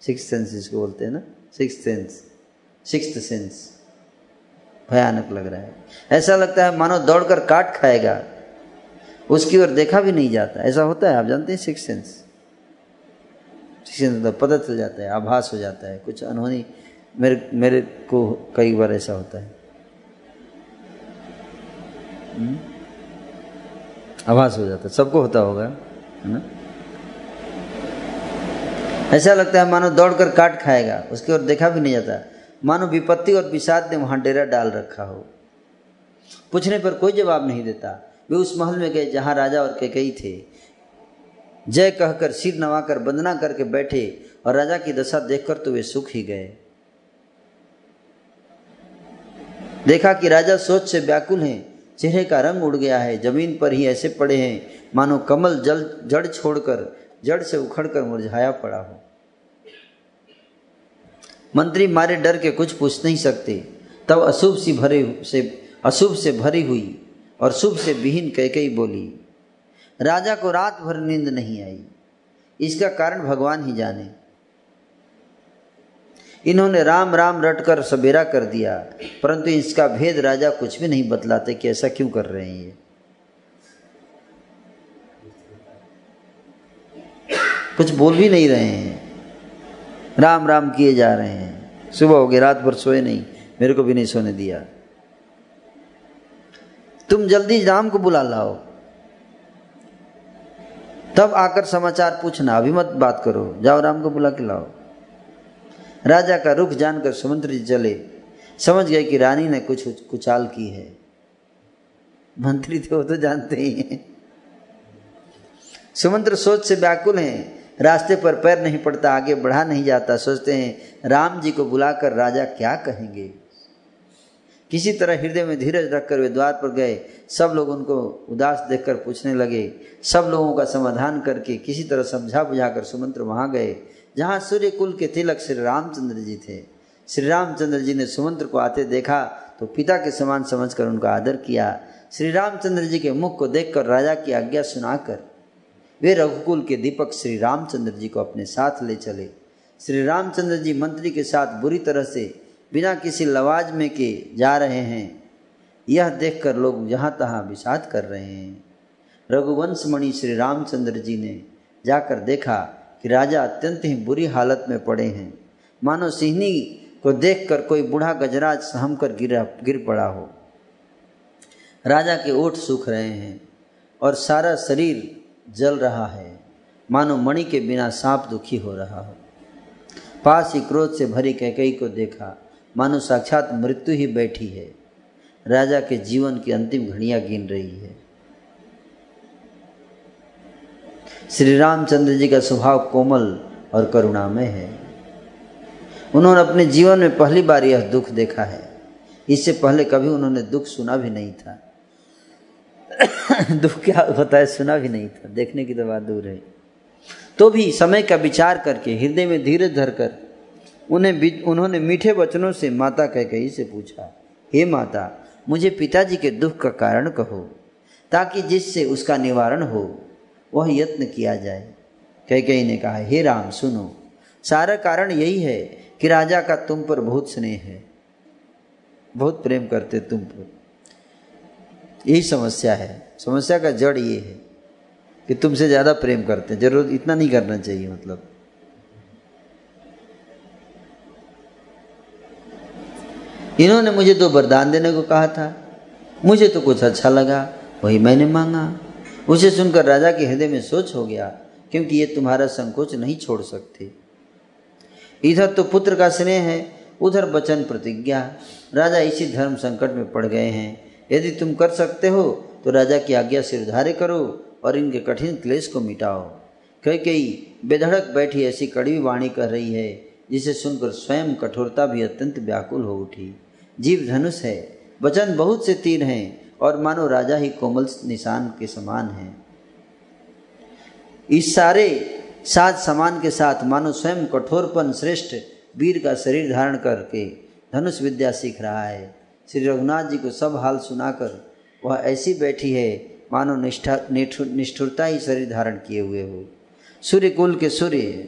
सिक्स सेंस इसको बोलते हैं ना? सिक्स सेंस सिक्स सेंस भयानक लग रहा है। ऐसा लगता है मानो दौड़कर काट खाएगा। उसकी ओर देखा भी नहीं जाता। ऐसा होता है, आप जानते हैं सिक्स सेंस सिक्स सेंस मतलब पता चल जाता है, आभास हो जाता है, कुछ अनहोनी। मेरे मेरे को कई बार ऐसा होता है। हम्म? आभास हो जाता है, सबको होता होगा, है ना? ऐसा लगता है, मानो दौड़कर काट खाएगा, उसकी ओर देखा भी नहीं जाता। मानो विपत्ति और विषाद ने वहाँ डेरा डाल रखा हो। पूछने पर कोई जवाब नहीं देता। वे उस महल में गए जहाँ राजा और कई थे। जय कहकर सिर नवाकर वंदना करके बैठे और राजा की दशा देखकर तो वे सुख ही गए। देखा कि राजा सोच से व्याकुल हैं, चेहरे का रंग उड़ गया है, ज़मीन पर ही ऐसे पड़े हैं, मानो कमल जल, जड़ छोड़कर, जड़ से उखड़कर मुरझाया पड़ा हो। मंत्री मारे डर के कुछ पूछ नहीं सकते। तब अशुभ सी भरे से, अशुभ से भरी हुई और शुभ से विहीन कह कई बोली, राजा को रात भर नींद नहीं आई। इसका कारण भगवान ही जाने। इन्होंने राम राम रटकर सवेरा कर दिया, परंतु इसका भेद राजा कुछ भी नहीं बतलाते कि ऐसा क्यों कर रहे हैं ये। कुछ बोल भी नहीं रहे हैं। राम राम किए जा रहे हैं। सुबह हो गई, रात भर सोए नहीं, मेरे को भी नहीं सोने दिया। तुम जल्दी राम को बुला लाओ। तब आकर समाचार पूछना, अभी मत बात करो, जाओ राम को बुला के लाओ। राजा का रुख जानकर सुमंत्र जी चले। समझ गए कि रानी ने कुछ कुचाल की है। मंत्री थे वो तो जानते ही हैं। सुमंत्र सोच से व्याकुल हैं, रास्ते पर पैर नहीं पड़ता, आगे बढ़ा नहीं जाता। सोचते हैं, राम जी को बुलाकर राजा क्या कहेंगे? किसी तरह हृदय में धीरज रखकर वे द्वार पर गए। सब लोग उनको उदास देखकर पूछने लगे। सब लोगों का समाधान करके किसी तरह समझा बुझा कर सुमंत्र वहाँ गए, जहाँ सूर्य कुल के तिलक श्री रामचंद्र जी थे। श्री रामचंद्र जी ने सुमंत्र को आते देखा तो पिता के समान समझकर उनका आदर किया। श्री रामचंद्र जी के मुख को देखकर राजा की आज्ञा सुनाकर वे रघुकुल के दीपक श्री रामचंद्र जी को अपने साथ ले चले। श्री रामचंद्र जी मंत्री के साथ बुरी तरह से बिना किसी लवाज में के जा रहे हैं। यह देखकर लोग जहाँ तहाँ विषाद कर रहे हैं। रघुवंश मणि श्री रामचंद्र जी ने जाकर देखा कि राजा अत्यंत ही बुरी हालत में पड़े हैं। मानो सिंहनी को देखकर कोई बूढ़ा गजराज सहम कर गिरा, गिर पड़ा हो। राजा के ओठ सूख रहे हैं और सारा शरीर जल रहा है। मानो मणि के बिना सांप दुखी हो रहा हो। पास ही क्रोध से भरी कैकई को देखा। मानो साक्षात मृत्यु ही बैठी है। राजा के जीवन की अंतिम घड़ियाँ गिन रही है। श्री रामचंद्र जी का स्वभाव कोमल और करुणामय है। उन्होंने अपने जीवन में पहली बार यह दुख देखा है। इससे पहले कभी उन्होंने दुख सुना भी नहीं था। *coughs* दुख क्या होता है सुना भी नहीं था। देखने की तो बात दूर है। तो भी समय का विचार करके, हृदय में धीरज धरकर उन्हें उन्होंने मीठे वचनों से माता कह कही से पूछा, हे माता, मुझे पिताजी के दुख का कारण कहो, ताकि जिससे उसका निवारण हो, वह यत्न किया जाए। कह कही ने कहा, हे राम, सुनो, सारा कारण यही है कि राजा का तुम पर बहुत स्नेह है, बहुत प्रेम करते तुम पर। यही समस्या है। समस्या का जड़ ये है कि तुमसे ज़्यादा प्रेम करते हैं। ज़रूर इतना नहीं करना चाहिए मतलब। इन्होंने मुझे तो वरदान देने को कहा था। मुझे तो कुछ अच्छा लगा, वही मैंने मांगा। उसे सुनकर राजा के हृदय में सोच हो गया, क्योंकि ये तुम्हारा संकोच नहीं छोड़ सकते। इधर तो पुत्र का स्नेह है, उधर वचन प्रतिज्ञा। राजा इसी धर्म संकट में पड़ गए हैं। यदि तुम कर सकते हो तो राजा की आज्ञा से उधारे करो और इनके कठिन क्लेश को मिटाओ। कई कई बेधड़क बैठी ऐसी कड़वी वाणी कर रही है, जिसे सुनकर स्वयं कठोरता भी अत्यंत व्याकुल हो उठी। जीव धनुष है। वचन बहुत से तीर हैं और मानो राजा ही कोमल निशान के समान हैं। इस सारे साथ समान के साथ मानो स्वयं कठोरपन श्रेष्ठ वीर का शरीर धारण करके धनुष विद्या सीख रहा है। श्री रघुनाथ जी को सब हाल सुनाकर वह ऐसी बैठी है, मानो निष्ठा निष्ठुरता ही शरीर धारण किए हुए हो। सूर्य कुल के सूर्य,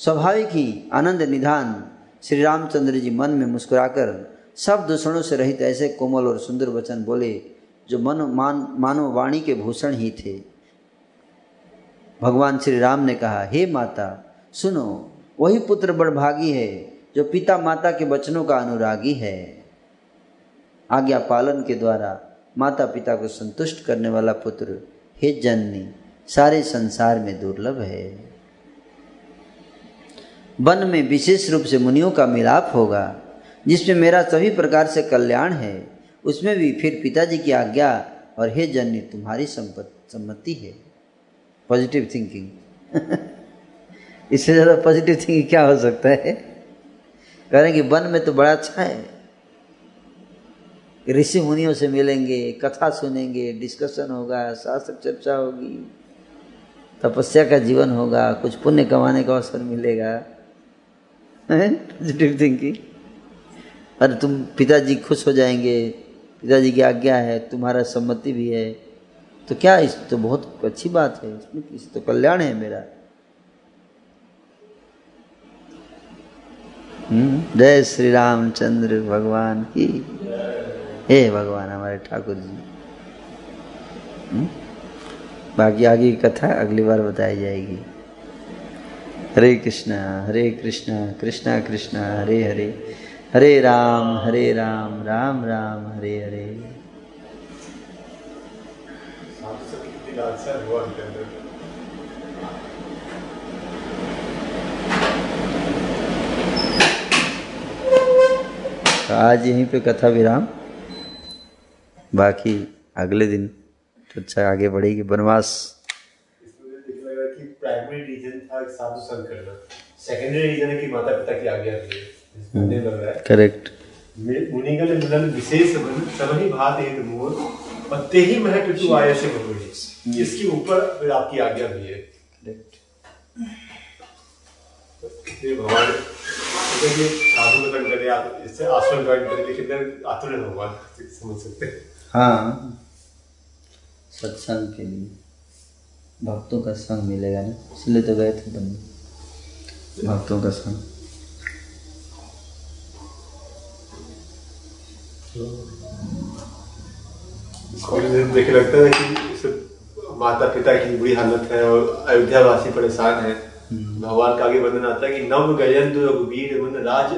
स्वाभाविक ही आनंद निधान श्री रामचंद्र जी मन में मुस्कुराकर सब दूषणों से रहित ऐसे कोमल और सुंदर वचन बोले, जो मन, मान, मानो वाणी के भूषण ही थे। भगवान श्री राम ने कहा, हे माता, सुनो, वही पुत्र बड़भागी है, जो पिता माता के वचनों का अनुरागी है। आज्ञा पालन के द्वारा माता पिता को संतुष्ट करने वाला पुत्र, हे जननी, सारे संसार में दुर्लभ है। वन में विशेष रूप से मुनियों का मिलाप होगा। जिसमें मेरा सभी प्रकार से कल्याण है, उसमें भी फिर पिताजी की आज्ञा और हे जननी तुम्हारी सम्मति है। पॉजिटिव थिंकिंग *laughs* इससे ज़्यादा पॉजिटिव थिंकिंग क्या हो सकता है? कह रहे हैं कि वन में तो बड़ा अच्छा है। ऋषि मुनियों से मिलेंगे, कथा सुनेंगे डिस्कशन होगा, शास्त्र चर्चा होगी, तपस्या का जीवन होगा, कुछ पुण्य कमाने का अवसर मिलेगा। *laughs* पॉजिटिव थिंकिंग अरे तुम पिताजी खुश हो जाएँगे पिताजी की आज्ञा है तुम्हारा सम्मति भी है। तो क्या इस तो बहुत अच्छी बात है इसमें इस तो कल्याण है मेरा। हम्म, जय श्री रामचंद्र भगवान की। हे भगवान हमारे ठाकुर जी। हम्म, बाकी आगे की कथा अगली बार बताई जाएगी। हरे कृष्णा हरे कृष्णा कृष्णा कृष्णा हरे हरे। हरे राम हरे राम राम राम, हरे हरे। तो आज यहीं पे कथा विराम। बाकी अगले दिन तो अच्छा आगे बढ़ेगी। वनवास। प्राइमरी रीजन था साधु संग करना। सेकेंडरी रीजन है कि माता पिता की आज्ञा थी। करेक्ट मुनिगण मिलन विशेष भात एक मोर पत्ते ही टू आय से बबूढ़ी इसके ऊपर फिर आपकी आज्ञा भी है। ये भगवान साधु करे आप इससे आश्रम ज्वाइन आतुर भगवान समझ सकते हाँ। सत्संग के लिए। भक्तों का संग मिलेगा ना? इसलिए तो गए थे भक्तों का संग। देखे लगता है कि माता पिता की बुरी हालत है और अयोध्या वासी परेशान है। भगवान का आगे वर्णन आता है कि नव गयन वीर राज